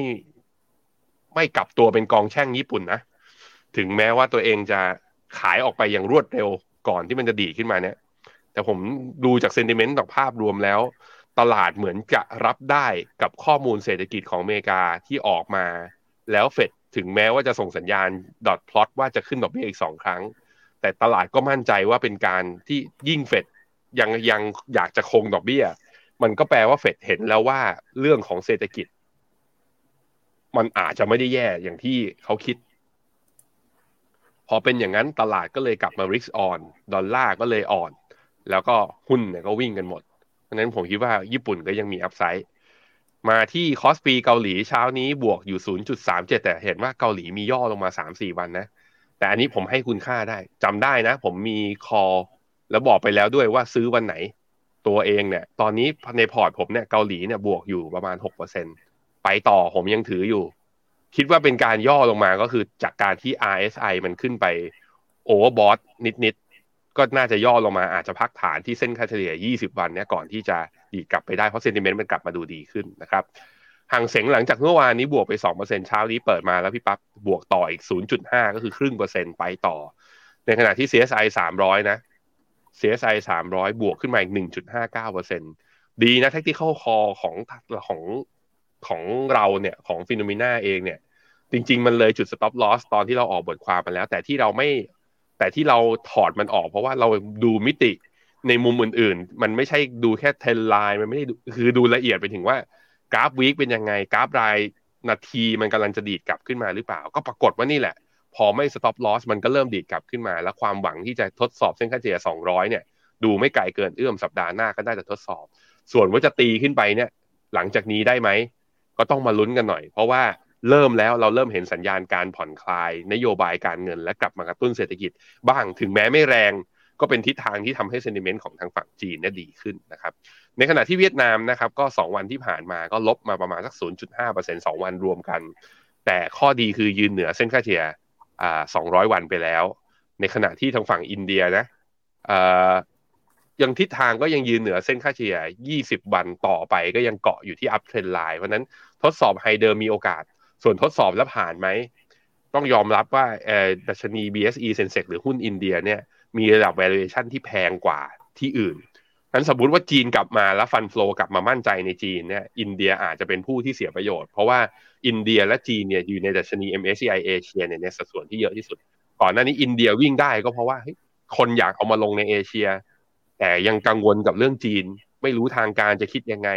ไม่กลับตัวเป็นกองแช่งญี่ปุ่นนะ ถึงแม้ว่าตัวเองจะขายออกไปอย่างรวดเร็วก่อนที่มันจะดีขึ้นมาเนี่ย แต่ผมดูจากเซนติเมนต์ต่อภาพรวมแล้ว ตลาดเหมือนจะรับได้กับข้อมูลเศรษฐกิจของอเมริกาที่ออกมา แล้วเฟดถึงแม้ว่าจะส่งสัญญาณดอทพลอตว่าจะขึ้นดอกเบี้ยอีกสองครั้ง แต่ตลาดก็มั่นใจว่าเป็นการที่ยิ่งเฟดยังยังอยากจะคงดอกเบี้ย มันก็แปลว่าเฟดเห็นแล้วว่าเรื่องของเศรษฐกิจ มันอาจจะไม่ได้แย่อย่างที่เขาคิด พอเป็นอย่างนั้นตลาดก็เลยกลับมา risk on ดอลลาร์ก็เลยอ่อน แล้วก็หุ้นเนี่ยก็วิ่งกันหมด เพราะนั้นผมคิดว่าญี่ปุ่นก็ยังมี upside มาที่ KOSPI เกาหลีเช้านี้บวกอยู่ 0.37 แต่เห็นว่าเกาหลีมีย่อลงมา 3-4 วันนะ แต่อันนี้ผมให้คุณค่าได้จำได้นะ ผมมี call แล้วบอกไปแล้วด้วยว่าซื้อวันไหน ตัวเองเนี่ย ตอนนี้ในพอร์ตผมเนี่ยเกาหลีเนี่ยบวกอยู่ประมาณ6%ไปต่อผมยังถืออยู่ คิดว่าเป็นการย่อลงมาก็คือจากการที่ RSI มันขึ้นไป overboughtนิดๆ ก็น่าจะย่อลงมาอาจจะพักฐานที่เส้นค่าเฉลี่ย 20 วันเนี่ยก่อนที่จะดีกลับไปได้เพราะเซนติเมนต์มันกลับมาดูดีขึ้นนะครับห่างเสงหลังจากเมื่อวานนี้บวกไป 2%เช้านี้เปิดมาแล้วพี่ปั๊บบวกต่ออีก 0.5 ก็คือครึ่งเปอร์เซ็นต์ไปต่อ ในขณะที่ CSI 300 นะ CSI 300 บวกขึ้นมาอีก 1.59%ดีนะ Tactical Call ของของของเราเนี่ยของฟิโนเมนาเองเนี่ย จริง ๆ มันเลยจุด stop loss ตอนที่เราออกบทความมาแล้ว แต่ที่เราไม่ แต่ที่เราถอดมันออก เพราะว่าเราดูมิติในมุมอื่น ๆ มันไม่ใช่ดูแค่เทนไลน์มันไม่ได้คือดูละเอียดไปถึงว่ากราฟวีคเป็นยังไง กราฟรายนาทีมันกำลังจะดีดกลับขึ้นมาหรือเปล่า ก็ปรากฏว่านี่แหละ พอไม่ stop loss มันก็เริ่มดีดกลับขึ้นมา แล้วความหวังที่จะทดสอบเส้นค่าเฉลี่ย200 เนี่ย ดูไม่ไกลเกินเอื้อมสัปดาห์หน้าก็น่าจะทดสอบ ส่วนว่าจะตีขึ้นไปเนี่ย หลังจากนี้ได้ไหม ก็ต้องมาลุ้นกันหน่อย เพราะว่าเริ่มแล้วเราเริ่มเห็นสัญญาณการผ่อนคลาย นโยบายการเงินและกลับมากระตุ้นเศรษฐกิจ บ้างถึงแม้ไม่แรง ก็เป็นทิศทางที่ทำให้เซนิเมนต์ของทางฝั่งจีนเนี่ยดีขึ้นนะครับ ในขณะที่เวียดนามนะครับก็ 2 วันที่ผ่านมาก็ลบมาประมาณสัก 0.5% 2วันรวมกัน แต่ข้อดีคือยืนเหนือเส้นค่าเฉลี่ย อ่า200วันไปแล้ว ในขณะที่ทางฝั่งอินเดียนะอ่ายังทิศทางก็ยังยืนเหนือเส้นค่าเฉลี่ย 20 วันต่อไปก็ยังเกาะอยู่ที่ uptrend line เพราะนั้นทดสอบ high เดิมมีโอกาส ส่วนทดสอบแล้วผ่านไหม ต้องยอมรับว่าเออดัชนี BSE Sensex หรือหุ้นอินเดียเนี่ยมีระดับ valuation ที่แพงกว่าที่อื่น นั้นสมมติว่าจีนกลับมาแล้ว fund flow ลับมามั่นใจในจีนเนี่ยอินเดียอาจจะเป็นผู้ที่เสียประโยชน์ เพราะว่าอินเดียและจีนเนี่ยอยู่ในดัชนี MSCI เอเชียเนี่ยในสัดส่วนที่เยอะที่สุด ก่อนหน้านี้อินเดียวิ่งได้ก็เพราะว่าคนอยากเอามาลงในเอเชีย แต่ยังกังวลกับเรื่องจีน ไม่รู้ทางการจะคิดยังไง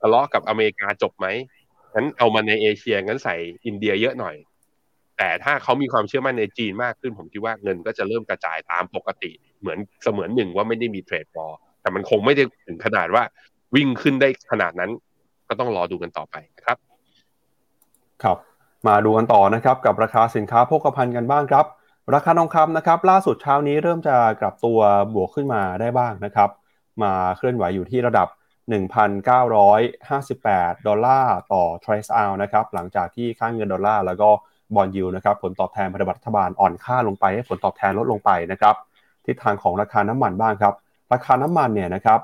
ทะเลาะกับอเมริกาจบไหมงั้นเอามาในเอเชียงั้นใส่อินเดียเยอะหน่อย แต่ถ้าเขามีความเชื่อมั่นในจีนมากขึ้นผมคิดว่าเงินก็จะเริ่มกระจายตามปกติ เหมือนเสมือนหนึ่งว่าไม่ได้มีเทรดบอล แต่มันคงไม่ได้ถึงขนาดว่า วิ่งขึ้นได้ขนาดนั้น ก็ต้องรอดูกันต่อไปนะครับ ครับ มาดูกันต่อนะครับกับราคาสินค้าโภคภัณฑ์กันบ้างครับ ราคาทองคำนะครับ ล่าสุดเช้านี้เริ่มจะกลับตัวบวกขึ้นมาได้บ้างนะครับ มาเคลื่อนไหวอยู่ที่ระดับ 1,958 ดอลลาร์ต่อทรัสเอานะครับหลังจากที่ค่างเงินดอลลาร์แล้วก็บอลยูนะครับผลตอบแทนพันธบัตรรัฐบาลอ่อนค่าลงไปให้ผลตอบแทนลดลงไปนะครับทิศทางของราคาน้ำมันบ้างครับ ราคาน้ำมันเนี่ยนะครับ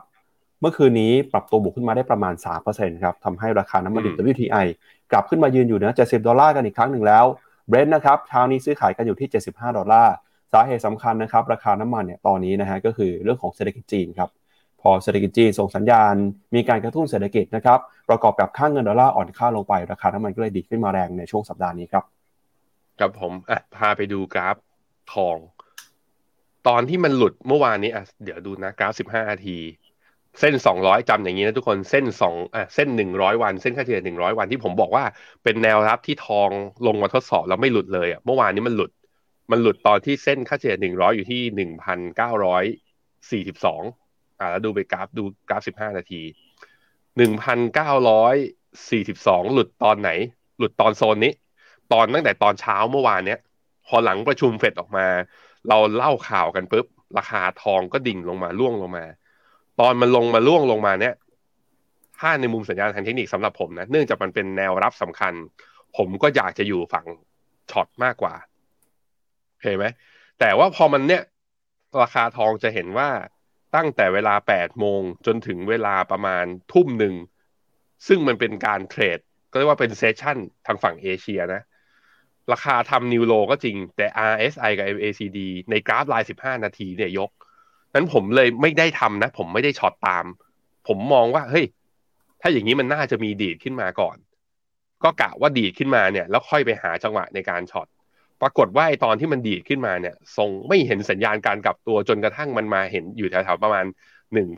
เมื่อคืนนี้ปรับตัวบวกขึ้นมาได้ประมาณ 3%ครับทำให้ราคาน้ำมันดิบ WTI กลับขึ้นมายืนอยู่เหนือ70 ดอลลาร์กันอีกครั้งหนึ่งแล้วเบรนท์นะครับเช้านี้ซื้อขายกันอยู่ที่ 75 ดอลลาร์ สาเหตุสำคัญนะครับ ราคาน้ำมันเนี่ยตอนนี้นะฮะก็คือเรื่องของเศรษฐกิจจีนครับ พอเศรษฐกิจจีนส่งสัญญาณ มีการกระตุ้นเศรษฐกิจนะครับ ประกอบกับค่างเงินดอลลาร์อ่อนค่าลงไป ราคาน้ำมันก็เลยดีขึ้นมาแรงในช่วงสัปดาห์นี้ครับ ครับผมอะพาไปดูกราฟทอง ตอนที่มันหลุดเมื่อวานนี้อะเดี๋ยวดูนะกราฟ15นาที เส้น200จำอย่างนี้นะทุกคนเส้น2อะเส้น100วันเส้นค่าเฉลี่ย100วันที่ผมบอกว่าเป็นแนวรับที่ทองลงมาทดสอบแล้วไม่หลุดเลยอะเมื่อวานนี้มันหลุด มันหลุดตอนที่เส้นค่าเฉลี่ย100อยอยู่ที่1,942อ่าแล้วดูไปกราฟดูกราฟ15นาที1,942หลุดตอนไหน หลุดตอนโซนนี้ ตอนตั้งแต่ตอนเช้าเมื่อวานเนี้ยพอหลังประชุมเฟดออกมา เราเล่าข่าวกันปุ๊บราคาทองก็ดิ่งลงมาร่วงลงมา ตอนมันลงมาร่วงลงมาเนี้ยถ้าในมุมสัญญาณทางเทคนิคสำหรับผมนะเนื่องจากมันเป็นแนวรับสำคัญ ผมก็อยากจะอยู่ฝั่ง short มากกว่าเห็นไหมแต่ว่าพอมันเนี้ยราคาทองจะเห็นว่าตั้งแต่เวลา8โมงจนถึงเวลาประมาณทุ่มหนึ่ง ซึ่งมันเป็นการเทรด ก็เรียกว่าเป็น session ทางฝั่งเอเชียนะ ราคาทำนิวโลก็จริง แต่ RSI กับ MACD ในกราฟลาย 15 นาทีเนี่ยยก นั้นผมเลยไม่ได้ทำนะ ผมไม่ได้ช็อตตาม ผมมองว่า เฮ้ย ถ้าอย่างนี้มันน่าจะมีดีดขึ้นมาก่อน ก็กะว่าดีดขึ้นมาเนี่ย แล้วค่อยไปหาจังหวะในการช็อต ปรากฏว่าไอตอนที่มันดีดขึ้นมาเนี่ยทรงไม่เห็นสัญญาณการกลับตัวจนกระทั่งมันมาเห็นอยู่แถวๆประมาณ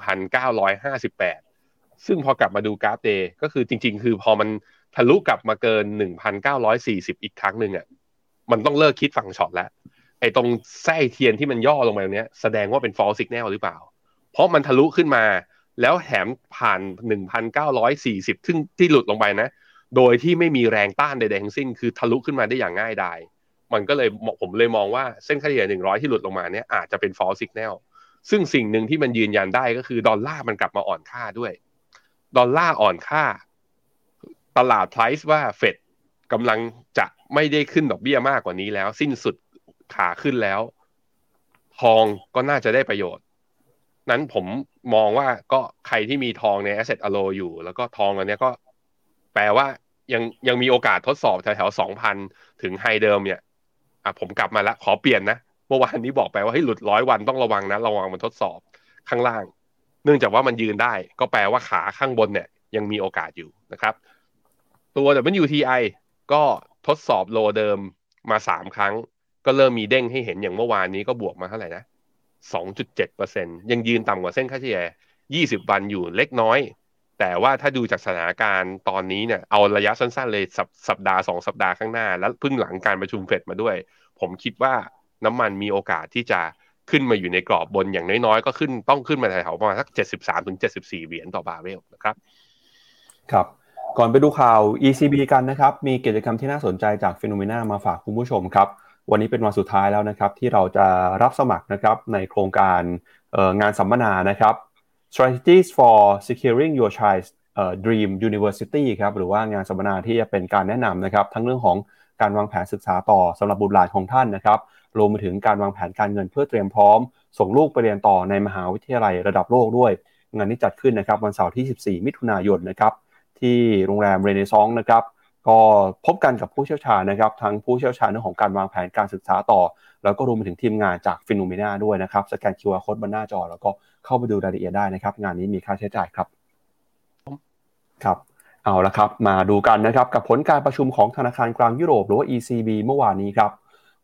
1,958ซึ่งพอกลับมาดูกราฟเดย์ก็คือจริง ๆ คือพอมัน ทะลุกลับมาเกิน 1,940 อีกครั้งหนึ่งอะมันต้องเลิกคิดฝั่ง short แล้วไอ้ตรงไส้เทียนที่มันย่อลงมาเนี้ยแสดงว่าเป็น false signal หรือเปล่า เพราะมันทะลุขึ้นมาแล้วแถมผ่าน 1,940 ซึ่งที่หลุดลงไปนะ โดยที่ไม่มีแรงต้านใดๆทั้งสิ้น คือทะลุขึ้นมาได้อย่างง่ายดาย มันก็เลยผมเลยมองว่าเส้นค่าเฉลี่ยหนึ่งร้อยที่หลุดลงมาเนี่ยอาจจะเป็น false signal ซึ่งสิ่งหนึ่งที่มันยืนยันได้ก็คือดอลลาร์มันกลับมาอ่อนค่าด้วย ดอลลาร์อ่อนค่า ตลาดไพรซ์ว่าเฟดกำลังจะไม่ได้ขึ้นดอกเบี้ยมากกว่านี้แล้ว สิ้นสุดขาขึ้นแล้ว ทองก็น่าจะได้ประโยชน์ นั้นผมมองว่าก็ใครที่มีทองใน asset allo อยู่ แล้วก็ทองอันนี้ก็ แปลว่ายังยังมีโอกาสทดสอบแถวๆสองพันถึงไฮเดิมเนี่ยอะผมกลับมาแล้วขอเปลี่ยนนะ เมื่อวานนี้บอกไปว่าให้หลุดร้อยวันต้องระวังนะ ระวังมันทดสอบข้างล่าง เนื่องจากว่ามันยืนได้ ก็แปลว่าขาข้างบนเนี่ย ยังมีโอกาสอยู่นะครับ ตัว WTI ก็ทดสอบโลเดิมมาสามครั้ง ก็เริ่มมีเด้งให้เห็นอย่างเมื่อวานนี้ก็บวกมาเท่าไหร่นะสองจุดเจ็ดเปอร์เซ็นยังยืนต่ำกว่าเส้นค่าเฉลี่ยยี่สิบวันอยู่เล็กน้อย แต่ว่าถ้าดูจากสถานการณ์ตอนนี้เนี่ยเอาระยะสั้นๆเลยสัปสัปดาห์สองสัปดาห์ข้างหน้า แล้วพึ่งหลังการประชุมเฟดมาด้วย ผมคิดว่าน้ำมันมีโอกาสที่จะขึ้นมาอยู่ในกรอบบนอย่างน้อยๆ ก็ขึ้นต้องขึ้นมาแถวประมาณสักเจ็ดสิบสามถึงเจ็ดสิบสี่เหรียญต่อบาร์เรลนะครับ ครับ ก่อนไปดูข่าว ECB กันนะครับ มีกิจกรรมที่น่าสนใจจาก FINNOMENA มาฝากคุณผู้ชมครับ วันนี้เป็นวันสุดท้ายแล้วนะครับ ที่เราจะรับสมัครนะครับในโครงการงานสัมมนานะครับ strategies for securing your child's dream university ครับหรือว่างานสัมมนาที่จะเป็นการแนะนำนะครับ ทั้งเรื่องของการวางแผนศึกษาต่อสำหรับบุตรหลานของท่านนะครับรวมไปถึงการวางแผนการเงินเพื่อเตรียมพร้อม ส่งลูกไปเรียนต่อในมหาวิทยาลัยระดับโลกด้วย งานนี้จัดขึ้นนะครับวันเสาร์ที่ 14 มิถุนายนนะครับ ที่โรงแรมเรเนซองส์นะครับก็พบกันกับผู้เชี่ยวชาญนะครับทั้งผู้เชี่ยวชาญเรื่องของการวางแผนการศึกษาต่อ แล้วก็รวมไปถึงทีมงานจาก FINNOMENA ด้วยนะครับสแกน QR โค้ดบนหน้าจอ แล้วก็เข้าไปดูรายละเอียดได้นะครับ งานนี้มีค่าใช้จ่ายครับครับเอาละครับ มาดูกันนะครับกับผลการประชุมของธนาคารกลางยุโรปหรือว่า ECB เมื่อวานนี้ครับ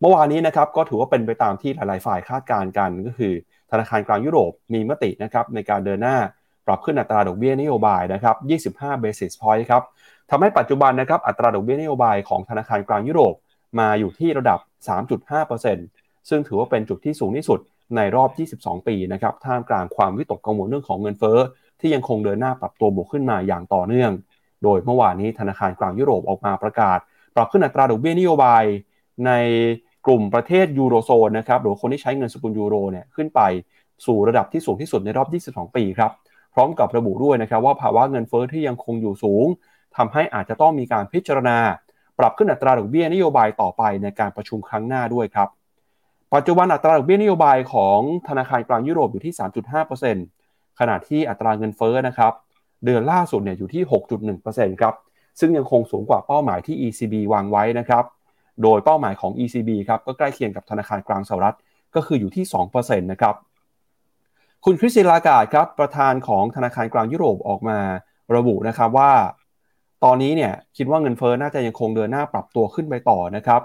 เมื่อวานนี้นะครับก็ถือว่าเป็นไปตามที่หลาย ๆ ฝ่ายคาดการณ์กันก็คือ ธนาคารกลางยุโรปมีมตินะครับในการเดินหน้า ปรับขึ้นอัตราดอกเบี้ยนโยบายนะครับ 25 basis point ครับทำให้ปัจจุบันนะครับอัตราดอกเบี้ยนโยบายของธนาคารกลางยุโรปมาอยู่ที่ระดับ 3.5%ซึ่งถือว่าเป็นจุดที่สูงที่สุดในรอบ 22 ปีนะครับท่ามกลางความวิตกกังวลเรื่องของเงินเฟ้อ ที่ยังคงเดินหน้าปรับตัวบวกขึ้นมาอย่างต่อเนื่อง โดยเมื่อวานนี้ธนาคารกลางยุโรปออกมาประกาศ ปรับขึ้นอัตราดอกเบี้ยนโยบายในกลุ่มประเทศยูโรโซนนะครับหรือคนที่ใช้เงินสกุลยูโรเนี่ยขึ้นไปสู่ระดับที่สูงที่สุดในรอบ 22 ปีครับ ร้อมกับระบุด้วยนะครับว่าภาวะเงินเฟอ้อที่ยังคงอยู่สูงทำให้อาจจะต้องมีการพิจารณา ปรับขึ้นอัตราดอกเบี้ยนโยบายต่อไปในการประชุมครั้งหน้าด้วยครับ ปัจจุบันอัตราดอกเบี้ยนโยบายของธนาคารกลางยุโรปอยู่ที่ 3.5%ขณะที่อัตราเงินเฟ้อนะครับเดือนล่าสุดเนี่ยอยู่ที่ 6.1%ครับซึ่งยังคงสูงกว่าเป้าหมายที่ ECB วางไว้นะครับ โดยเป้าหมายของ ECB ครับก็ใกล้เคียงกับธนาคารกลางสหรัฐก็คืออยู่ที่ 2%นะครับ คุณคริสติลากาดครับประธานของธนาคารกลางยุโรปออกมาระบุนะครับว่า ตอนนี้เนี่ยคิดว่าเงินเฟอ้อน่าจะยังคงเดินหน้าปรับตัวขึ้นไปต่อนะครับ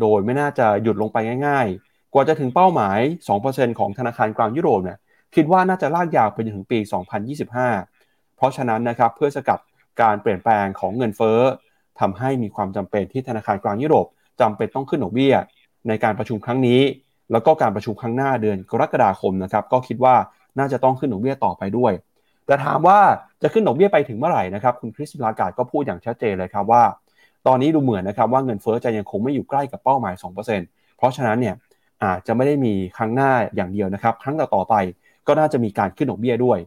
โดยไม่น่าจะหยุดลงไปง่าย ๆ กว่าจะถึงเป้าหมาย 2%ของธนาคารกลางยุโรปเนี่ยคิดว่าน่าจะลากยาวไปจนถึงปี 2025 เพราะฉะนั้นนะครับเพื่อสกัดการเปลี่ยนแปลงของเงินเฟ้อทำให้มีความจำเป็นที่ธนาคารกลางยุโรปจำเป็นต้องขึ้นดอกเบี้ย ในการประชุมครั้งนี้ แล้วก็การประชุมครั้งหน้าเดือนกรกฎาคมนะครับก็คิดว่าน่าจะต้องขึ้นดอกเบี้ยต่อไปด้วย แต่ถามว่าจะขึ้นดอกเบี้ยไปถึงเมื่อไหร่นะครับคุณคริสลากาดก็พูดอย่างชัดเจนเลยครับว่า ตอนนี้ดูเหมือนนะครับว่าเงินเฟ้อจะยังคงไม่อยู่ใกล้กับเป้าหมาย 2%เพราะฉะนั้นเนี่ยอาจจะไม่ได้มีครั้งหน้าอย่างเดียวนะครับครั้งต่อไปก็น่าจะมีการขึ้นดอกเบี้ยด้วย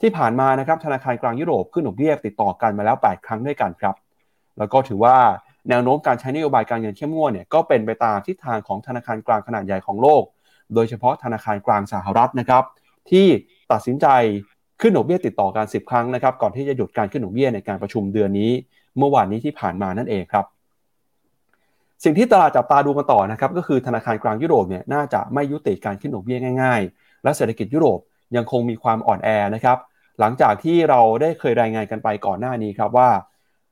ที่ผ่านมานะครับธนาคารกลางยุโรปขึ้นดอกเบี้ยติดต่อกันมาแล้ว 8 ครั้งด้วยกันครับแล้วก็ถือว่า แนวโน้มการใช้นโยบายการเงินเข้มงวดเนี่ยก็เป็นไปตามทิศทางของธนาคารกลางขนาดใหญ่ของโลก โดยเฉพาะธนาคารกลางสหรัฐนะครับ ที่ตัดสินใจขึ้นดอกเบี้ยติดต่อกัน 10 ครั้งนะครับ ก่อนที่จะหยุดการขึ้นดอกเบี้ยในการประชุมเดือนนี้ เมื่อวานนี้ที่ผ่านมานั่นเองครับ สิ่งที่ตลาดจับตาดูกันต่อนะครับ ก็คือธนาคารกลางยุโรปเนี่ยน่าจะไม่ยุติการขึ้นดอกเบี้ยง่ายๆ และเศรษฐกิจยุโรปยังคงมีความอ่อนแอนะครับ หลังจากที่เราได้เคยรายงานกันไปก่อนหน้านี้ครับว่า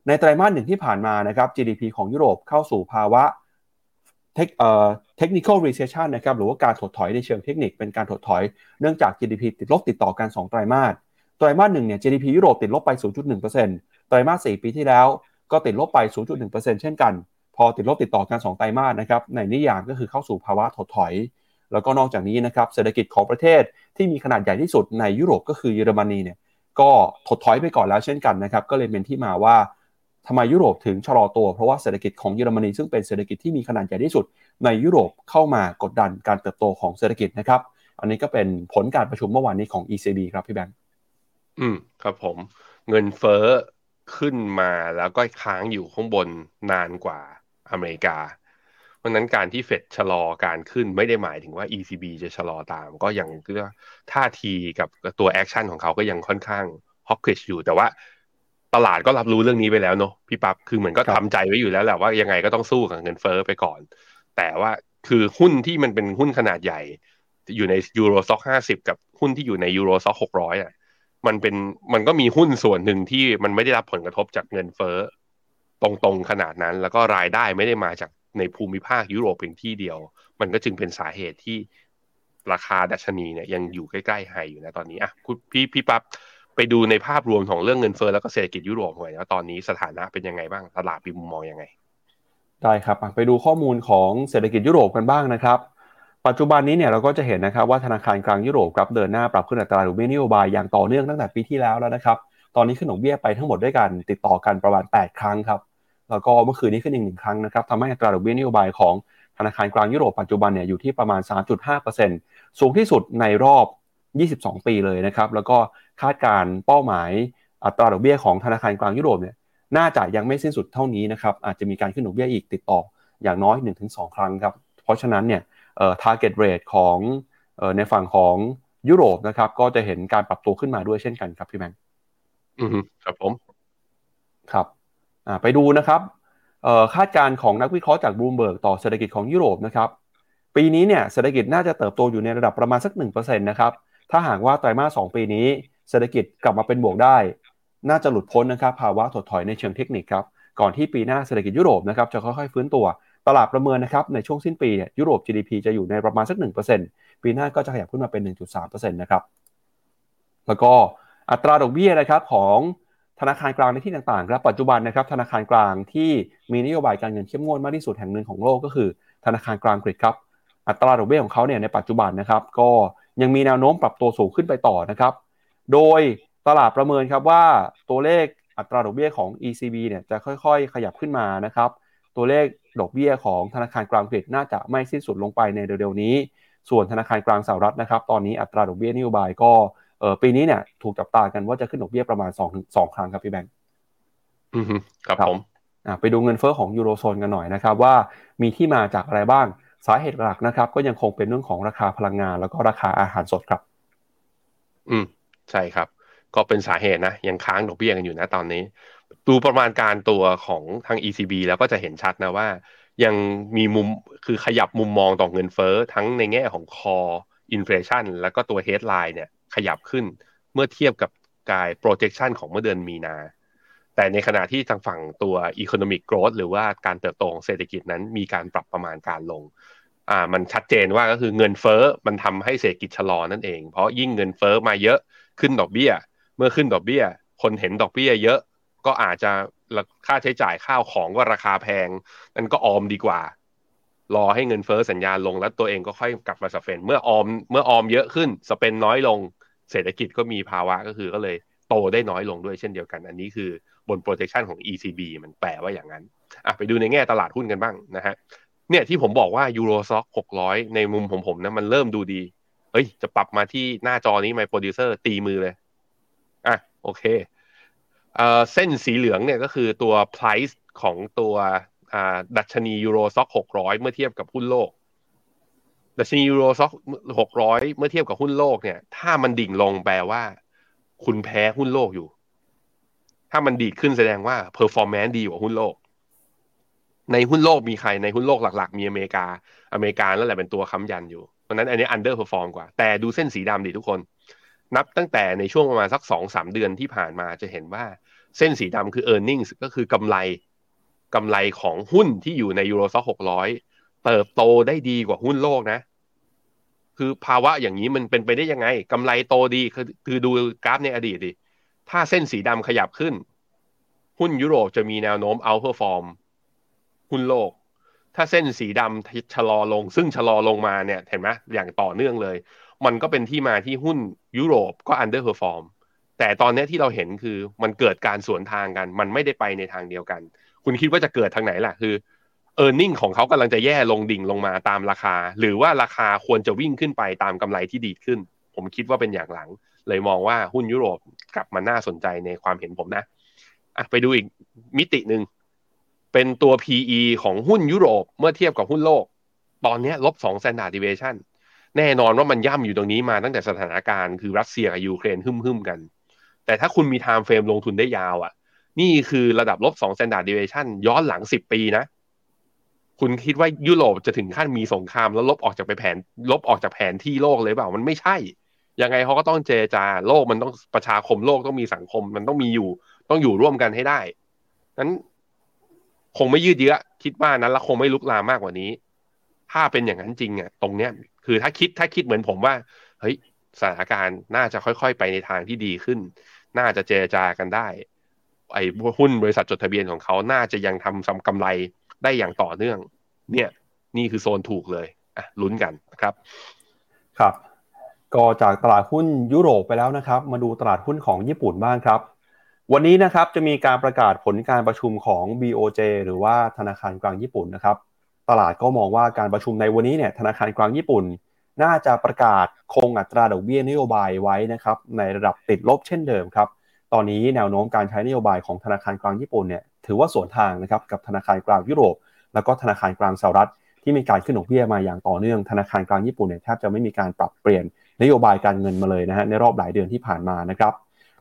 ในไตรมาสหนึ่งที่ผ่านมานะครับ GDP ของยุโรปเข้าสู่ภาวะเทคเอ่อ technical recession นะครับหรือว่าการถดถอยในเชิงเทคนิคเป็นการถดถอยเนื่องจาก GDP ติดลบติดต่อกัน 2 ไตรมาสไตรมาสหนึ่งเนี่ย GDP ยุโรปติดลบไป 0.1%ไตรมาส 4 ปีที่แล้ว ก็ติดลบไป 0.1%เช่นกัน พอติดลบติดต่อกัน 2 ไตรมาสนะครับในนิยามก็คือเข้าสู่ภาวะถดถอย แล้วก็นอกจากนี้นะครับเศรษฐกิจของประเทศที่มีขนาดใหญ่ที่สุดในยุโรปก็คือเยอรมนีเนี่ยก็ถดถอยไปก่อนแล้วเช่นกันนะครับก็เลยเป็นที่มาว่า ทำไมยุโรปถึงชะลอตัว เพราะว่าเศรษฐกิจของเยอรมนีซึ่งเป็นเศรษฐกิจที่มีขนาดใหญ่ที่สุด ในยุโรปเข้ามากดดันการเติบโตของเศรษฐกิจนะครับ อันนี้ก็เป็นผลการประชุมเมื่อวานนี้ของ ECB ครับพี่แบงค์อืมครับผม เงินเฟ้อขึ้นมาแล้วก็ค้างอยู่ข้างบนนานกว่าอเมริกา เพราะนั้นการที่เฟดชะลอการขึ้นไม่ได้หมายถึงว่า ECB จะชะลอตาม ก็ยังเรียกท่าทีกับตัว action ของเขาก็ยังค่อนข้าง hawkish อยู่แต่ว่า ตลาดก็รับรู้เรื่องนี้ไปแล้วเนาะพี่ปั๊บคือเหมือนก็ทำใจไว้อยู่แล้วแหละว่ายังไงก็ต้องสู้กับเงินเฟ้อไปก่อน แต่ว่าคือหุ้นที่มันเป็นหุ้นขนาดใหญ่ อยู่ในยูโรซ็อกห้าสิบกับหุ้นที่อยู่ในยูโรซ็อกหกร้อยอะมันเป็นมันก็มีหุ้นส่วนหนึ่งที่มันไม่ได้รับผลกระทบจากเงินเฟ้อตรงๆขนาดนั้น แล้วก็รายได้ไม่ได้มาจากในภูมิภาคยุโรปเพียงที่เดียว มันก็จึงเป็นสาเหตุที่ราคาดัชนีเนี่ยยังอยู่ใกล้ๆไฮอยู่นะตอนนี้อะคุณพี่พี่ปับ๊บ ไปดูในภาพรวมของเรื่องเงินเฟ้อแล้วก็เศรษฐกิจยุโรปหน่อยว่าตอนนี้สถานะเป็นยังไงบ้างตลาดมีมุมมองยังไง ได้ครับไปดูข้อมูลของเศรษฐกิจยุโรปกันบ้างนะครับ ปัจจุบันนี้เนี่ยเราก็จะเห็นนะครับว่าธนาคารกลางยุโรปครับเดินหน้าปรับขึ้นอัตราดอกเบี้ยนโยบายอย่างต่อเนื่องตั้งแต่ปีที่แล้วแล้วนะครับตอนนี้ขึ้นดอกเบี้ยไปทั้งหมดด้วยกันติดต่อกันประมาณ 8 ครั้งครับแล้วก็เมื่อคืนนี้ขึ้นอีกหนึ่งครั้งนะครับทำให้อัตราดอกเบี้ยนโยบายของธนาคารกลางยุโรปปัจจุบันเนี่ยอยู่ที่ประมาณ 3.5%สูงที่สุดในรอบ 22 ปีเลยนะครับ แล้วก็ คาดการเป้าหมายอัตราดอกเบี้ยของธนาคารกลางยุโรปเนี่ยน่าจะยังไม่สิ้นสุดเท่านี้นะครับอาจจะมีการขึ้นดอกเบี้ยอีกติดต่ออย่างน้อย 1-2 ครั้งครับเพราะฉะนั้นเนี่ยเอ่อ target rate ของเอ่อในฝั่งของยุโรปนะครับก็จะเห็นการปรับตัวขึ้นมาด้วยเช่นกันครับพี่แบงค์อืมครับผมครับอ่าไปดูนะครับเอ่อคาดการณ์ของนักวิเคราะห์จากบลูมเบิร์กต่อเศรษฐกิจของยุโรปนะครับปีนี้เนี่ยเศรษฐกิจน่าจะเติบโตอยู่ในระดับประมาณสัก1%นะครับถ้าหากว่าไตรมาส2ปีนี้ เศรษฐกิจกลับมาเป็นบวกได้ น่าจะหลุดพ้นนะครับภาวะถดถอยในเชิงเทคนิคครับก่อนที่ปีหน้าเศรษฐกิจยุโรปนะครับจะค่อยๆฟื้นตัว ตลาดประเมินนะครับในช่วงสิ้นปีเนี่ยยุโรป GDP จะอยู่ในประมาณสัก 1%ปีหน้าก็จะขยับขึ้นมาเป็น 1.3%นะครับแล้วก็อัตราดอกเบี้ยนะครับของธนาคารกลางในที่ต่างๆครับปัจจุบันนะครับธนาคารกลางที่มีนโยบายการเงินเข้มงวดมากที่สุดแห่งหนึ่งของโลกก็คือ ธนาคารกลางอังกครับอัตราดอกเบี้ยของเขาเนี่ยในปัจจุบันนะครับก็ยังมีแนวโน้มปรับตัวสูงขึ้นไปต่อนะครับ โดยตลาดประเมินครับว่าตัวเลขอัตราดอกเบี้ยของ ECB เนี่ยจะค่อยๆ ขยับขึ้นมานะครับ ตัวเลขดอกเบี้ยของธนาคารกลางอังกฤษน่าจะไม่สิ้นสุดลงไปในเร็วๆนี้ ส่วนธนาคารกลางสหรัฐนะครับ ตอนนี้อัตราดอกเบี้ยนโยบายก็เออปีนี้เนี่ยถูกจับตากันว่าจะขึ้นดอกเบี้ยประมาณ2อถึงสครั้งครับพี่แบงค์อืมครับผมอะไปดูเงินเฟ้อของยูโรโซนกันหน่อยนะครับ ว่ามีที่มาจากอะไรบ้างสาเหตุหลักนะครับ ก็ยังคงเป็นเรื่องของราคาพลังงาน แล้วก็ราคาอาหารสดครับ อืม ใช่ครับ ก็เป็นสาเหตุนะ ยังค้างดอกเบี้ยกันอยู่นะตอนนี้ ดูประมาณการตัวของทาง ECB แล้วก็จะเห็นชัดนะว่า ยังมีมุมคือขยับมุมมองต่อเงินเฟ้อทั้งในแง่ของ core inflation แล้วก็ตัว headline เนี่ยขยับขึ้นเมื่อเทียบกับกาย projection ของเมื่อเดือนมีนา แต่ในขณะที่ทางฝั่งตัว economic growth หรือว่าการเติบโตของเศรษฐกิจนั้นมีการปรับประมาณการลงอ่ามันชัดเจนว่าก็คือเงินเฟ้อมันทำให้เศรษฐกิจชะลอนั่นเอง เพราะยิ่งเงินเฟ้อมาเยอะ ขึ้นดอกเบี้ย เมื่อขึ้นดอกเบี้ย คนเห็นดอกเบี้ยเยอะก็อาจจะค่าใช้จ่ายข้าวของก็ราคาแพงนั่นก็ออมดีกว่า รอให้เงินเฟ้อสัญญาณลงแล้วตัวเองก็ค่อยกลับมาสเปนเมื่อออมเมื่อออมเยอะขึ้นสเปนน้อยลง เศรษฐกิจก็มีภาวะก็คือก็เลยโตได้น้อยลงด้วยเช่นเดียวกัน อันนี้คือบน projection ของ ECB มันแปลว่าอย่างนั้นอะไปดูในแง่ตลาดหุ้นกันบ้างนะฮะเนี่ยที่ผมบอกว่า Euro Stoxx หกร้อยในมุมของผมนะมันเริ่มดูดี เฮ้ย จะปรับมาที่หน้าจอนี้ไหมโปรดิวเซอร์ตีมือเลย อะ โอเคเอ่อเส้นสีเหลืองเนี่ยก็คือตัว price ของตัวอ่าดัชนี Euro Stoxx หกร้อยเมื่อเทียบกับหุ้นโลก ดัชนี Euro Stoxx หกร้อยเมื่อเทียบกับหุ้นโลกเนี่ย ถ้ามันดิ่งลงแปลว่า คุณแพ้หุ้นโลกอยู่ ถ้ามันดีดขึ้นแสดงว่า performance ดีกว่าหุ้นโลก ในหุ้นโลกมีใครในหุ้นโลกหลัก ๆ มีอเมริกา อเมริกานั่นแหละเป็นตัวค้ำยันอยู่ เพราะนั้นอันนี้ underperform กว่า แต่ดูเส้นสีดำดิทุกคน นับตั้งแต่ในช่วงประมาณสักสองสามเดือนที่ผ่านมาจะเห็นว่าเส้นสีดำคือ e a r n i n g ก็คือกำไรกำไรของหุ้นที่อยู่ใน Euro Stoxx หกร้อยเติบโตได้ดีกว่าหุ้นโลกนะ คือภาวะอย่างนี้มันเป็นไปได้ยังไง กำไรโตดีคือดูกราฟในอดีตดิถ้าเส้นสีดำขยับขึ้น หุ้นยุโรปจะมีแนวโน้ม outperform หุ้นโลก ถ้าเส้นสีดำชะลอลง ซึ่งชะลอลงมาเนี่ยเห็นไหมอย่างต่อเนื่องเลย มันก็เป็นที่มาที่หุ้นยุโรปก็ underperformแต่ตอนนี้ที่เราเห็นคือมันเกิดการสวนทางกัน มันไม่ได้ไปในทางเดียวกัน คุณคิดว่าจะเกิดทางไหนล่ะคือเออร์เน็งของเขากำลังจะแย่ลงดิ่งลงมาตามราคา หรือว่าราคาควรจะวิ่งขึ้นไปตามกำไรที่ดีขึ้น ผมคิดว่าเป็นอย่างหลัง เลยมองว่าหุ้นยุโรปกลับมาน่าสนใจในความเห็นผมนะอะไปดูอีกมิติหนึ่ง เป็นตัว PE ของหุ้นยุโรปเมื่อเทียบกับหุ้นโลก ตอนนี้ลบสอง standard deviation แน่นอนว่ามันย่ำอยู่ตรงนี้มาตั้งแต่สถานการณ์คือรัสเซียกับยูเครนหึ่มๆกัน แต่ถ้าคุณมี timeframe ลงทุนได้ยาวอะ นี่คือระดับลบสอง standard deviation ย้อนหลังสิบปีนะ คุณคิดว่ายุโรปจะถึงขั้นมีสงครามแล้วลบออกจากไปแผน ลบออกจากแผนที่โลกเลยเปล่ามันไม่ใช่ยังไงเขาก็ต้องเจรจาโลกมันต้องประชาคมโลกต้องมีสังคม มันต้องมีอยู่ต้องอยู่ร่วมกันให้ได้นั้น คงไม่ยืดเยื้อคิดว่านั้นแล้วคงไม่ลุกลามมากกว่านี้ ถ้าเป็นอย่างนั้นจริงอะตรงเนี้ย คือถ้าคิดถ้าคิดเหมือนผมว่าเฮ้ยสถานการณ์น่าจะค่อยๆ ไปในทางที่ดีขึ้น น่าจะเจรจากันได้ ไอ้หุ้นบริษัทจดทะเบียนของเขาน่าจะยังทำซ้ำกำไรได้อย่างต่อเนื่อง เนี่ย นี่คือโซนถูกเลยอะลุ้นกันนะครับ ครับ ก็จากตลาดหุ้นยุโรปไปแล้วนะครับ มาดูตลาดหุ้นของญี่ปุ่นบ้างครับ วันนี้นะครับจะมีการประกาศผลการประชุมของ BOJ หรือว่าธนาคารกลางญี่ปุ่นนะครับ ตลาดก็มองว่าการประชุมในวันนี้เนี่ยธนาคารกลางญี่ปุ่น น่าจะประกาศคงอัตราดอกเบี้ยนโยบายไว้นะครับในระดับติดลบเช่นเดิมครับ ตอนนี้แนวโน้มการใช้นโยบายของธนาคารกลางญี่ปุ่นเนี่ยถือว่าสวนทางนะครับกับธนาคารกลางยุโรป แล้วก็ธนาคารกลางสหรัฐ ที่มีการขึ้นดอกเบี้ยมาอย่างต่อเนื่องธนาคารกลางญี่ปุ่นเนี่ยแทบจะไม่มีการปรับเปลี่ยนนโยบายการเงินมาเลยนะฮะในรอบหลายเดือนที่ผ่านมานะครับ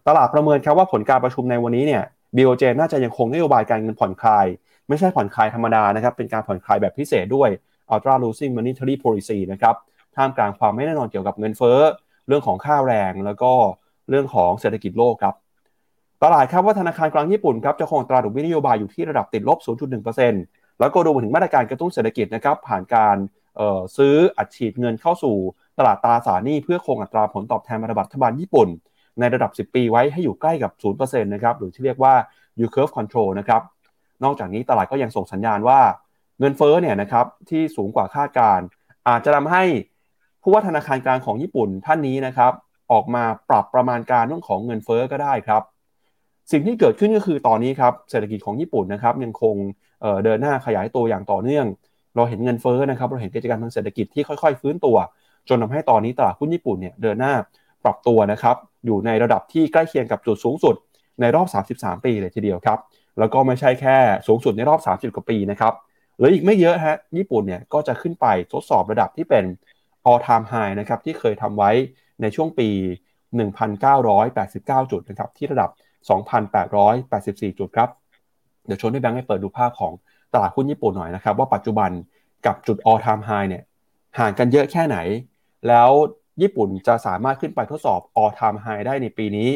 ตลาดประเมินครับว่าผลการประชุมในวันนี้เนี่ย BOJ น่าจะยังคงนโยบายการเงินผ่อนคลาย ไม่ใช่ผ่อนคลายธรรมดานะครับ เป็นการผ่อนคลายแบบพิเศษด้วย Ultra Losing Monetary Policy นะครับ ท่ามกลางความไม่แน่นอนเกี่ยวกับเงินเฟ้อ เรื่องของค่าแรง แล้วก็เรื่องของเศรษฐกิจโลกครับ ตลาดครับว่าธนาคารกลางญี่ปุ่นครับจะคงตราดอกเบี้ยนโยบายอยู่ที่ระดับติดลบ 0.1%แล้วก็ดูถึงมาตรการกระตุ้นเศรษฐกิจนะครับผ่านการซื้ออัดฉีดเงินเข้าสู่ตลาดตราสารหนี้เพื่อคงอัตราผลตอบแทนพันธบัตรรัฐบาลญี่ปุ่น ในระดับ 10 ปีไว้ให้อยู่ใกล้กับ 0%นะครับหรือที่เรียกว่า yield curve control นะครับนอกจากนี้ตลาดก็ยังส่งสัญญาณว่าเงินเฟ้อเนี่ยนะครับที่สูงกว่าคาดการ อาจจะทำให้ผู้ว่าธนาคารกลางของญี่ปุ่นท่านนี้นะครับออกมาปรับประมาณการเรื่องของเงินเฟ้อก็ได้ครับ สิ่งที่เกิดขึ้นก็คือตอนนี้ครับเศรษฐกิจของญี่ปุ่นนะครับยังคงเเดินหน้าขยายตัวอย่างต่อเนื่อง เราเห็นเงินเฟ้อนะครับเราเห็นกิจกรรมทางเศรษฐกิจที่ค่อยๆ ฟื้นตัว จนทาให้ตอนนี้ตลาดหุ้นญี่ปุ่นเนี่ยเดินหน้า ปรับตัวนะครับอยู่ในระดับที่ใกล้เคียงกับจุดสูงสุดในรอบ 33 ปีเลยทีเดียวครับ แล้วก็ไม่ใช่แค่สูงสุดในรอบ 30 กว่าปีนะครับหรืออีกไม่เยอะฮะญี่ปุ่นเนี่ยก็จะขึ้นไปทดสอบระดับที่เป็น all time high นะครับที่เคยทำไว้ในช่วงปี 1,989 จุดนะครับที่ระดับ 2,884 จุดครับเดี๋ยวชวนให้แบงค์ให้เปิดดูภาพของตลาดหุ้นญี่ปุ่นหน่อยนะครับว่าปัจจุบันกับจุด all time high เนี่ยห่างกันเยอะแค่ไหน แล้ว ญี่ปุ่นจะสามารถขึ้นไปทดสอบ all time high ได้ในปีนี้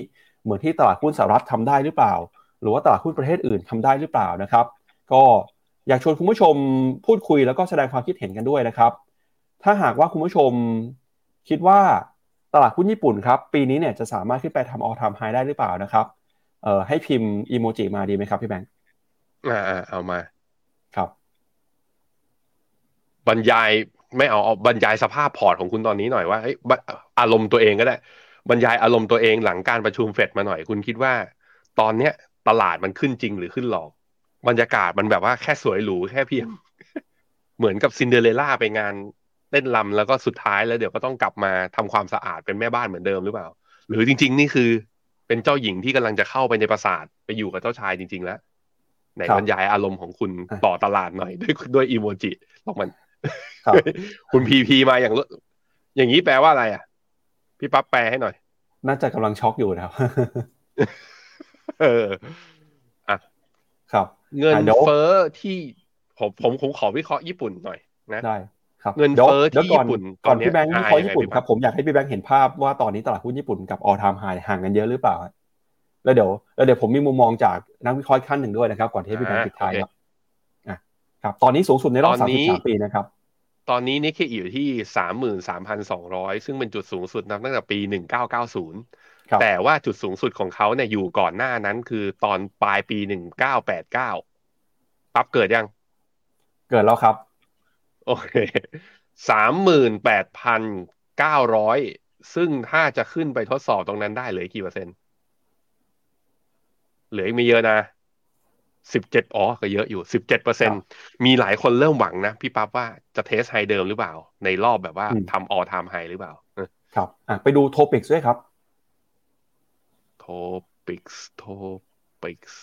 เหมือนที่ตลาดหุ้นสหรัฐทำได้หรือเปล่า หรือว่าตลาดหุ้นประเทศอื่นทำได้หรือเปล่านะครับ ก็อยากชวนคุณผู้ชมพูดคุยแล้วก็แสดงความคิดเห็นกันด้วยนะครับ ถ้าหากว่าคุณผู้ชมคิดว่าตลาดหุ้นญี่ปุ่นครับ ปีนี้เนี่ยจะสามารถขึ้นไปทำ all time high ได้หรือเปล่านะครับเอ่อให้พิมพ์อีโมจิมาดีไหมครับพี่แบงค์อ่าเอามา ครับ บรรยาย ไม่เอาเอาบรรยายสภาพพอร์ตของคุณตอนนี้หน่อยว่าอารมณ์ตัวเองก็ได้ บรรยายอารมณ์ตัวเองหลังการประชุมเฟดมาหน่อยคุณคิดว่า ตอนเนี้ยตลาดมันขึ้นจริงหรือขึ้นหลอกบรรยากาศมันแบบว่าแค่สวยหรูแค่เพียง เหมือนกับซินเดอเรลล่าไปงานเล่นลำแล้วก็สุดท้ายแล้วเดี๋ยวก็ต้องกลับมาทำความสะอาดเป็นแม่บ้านเหมือนเดิมหรือเปล่า หรือจริง ๆ นี่คือ เป็นเจ้าหญิงที่กำลังจะเข้าไปในปราสาทไปอยู่กับเจ้าชายจริง ๆ แล้วไหนบรรยายอารมณ์ของคุณต่อตลาดหน่อยด้วยด้วยอีโมจิลองมัน คุณพีพีมาอย่างอย่างนี้แปลว่าอะไรอะ พี่ปั๊บแปลให้หน่อย น่าจะกำลังช็อกอยู่นะครับเอออะครับ เงินเฟ้อที่ผมผมผมขอวิเคราะห์ญี่ปุ่นหน่อยนะได้ครับเงินเฟ้อที่ญี่ปุ่นก่อนพี่แบงค์วิเคราะห์ญี่ปุ่นครับผมอยากให้พี่แบงค์เห็นภาพว่าตอนนี้ตลาดหุ้นญี่ปุ่นกับออทามไฮห่างกันเยอะหรือเปล่า แล้วเดี๋ยวแล้วเดี๋ยวผมมีมุมมองจากนักวิเคราะห์ขั้นหนึ่งด้วยนะครับ ก่อนที่พี่แบงค์ปิดท้ายครับอะ ครับตอนนี้สูงสุดในรอบสามสิบสามปีนะครับ ตอนนี้นิกเกอีอยู่ที่สามหมื่นสามพันสองร้อยซึ่งเป็นจุดสูงสุดนับตั้งแต่ปีหนึ่งเก้าเก้าศูนย์แต่ว่าจุดสูงสุดของเขาเนี่ยอยู่ก่อนหน้านั้นคือตอนปลายปีหนึ่งเก้าแปดเก้าปั๊บเกิดยัง เกิดแล้วครับ โอเคสามหมื่นแปดพันเก้าร้อยซึ่งถ้าจะขึ้นไปทดสอบตรงนั้นได้เหลือกี่เปอร์เซ็นต์ เหลืออีกไม่เยอะนะ สิบเจ็ดอ๋อก็เยอะอยู่สิบเจ็ดเปอร์เซ็นต์มีหลายคนเริ่มหวังนะ พี่ปั๊บว่าจะ test high เดิมหรือเปล่า ในรอบแบบว่าทำ all time high หรือเปล่า ครับอะไปดู TOPIX ด้วยครับ TOPIX TOPIX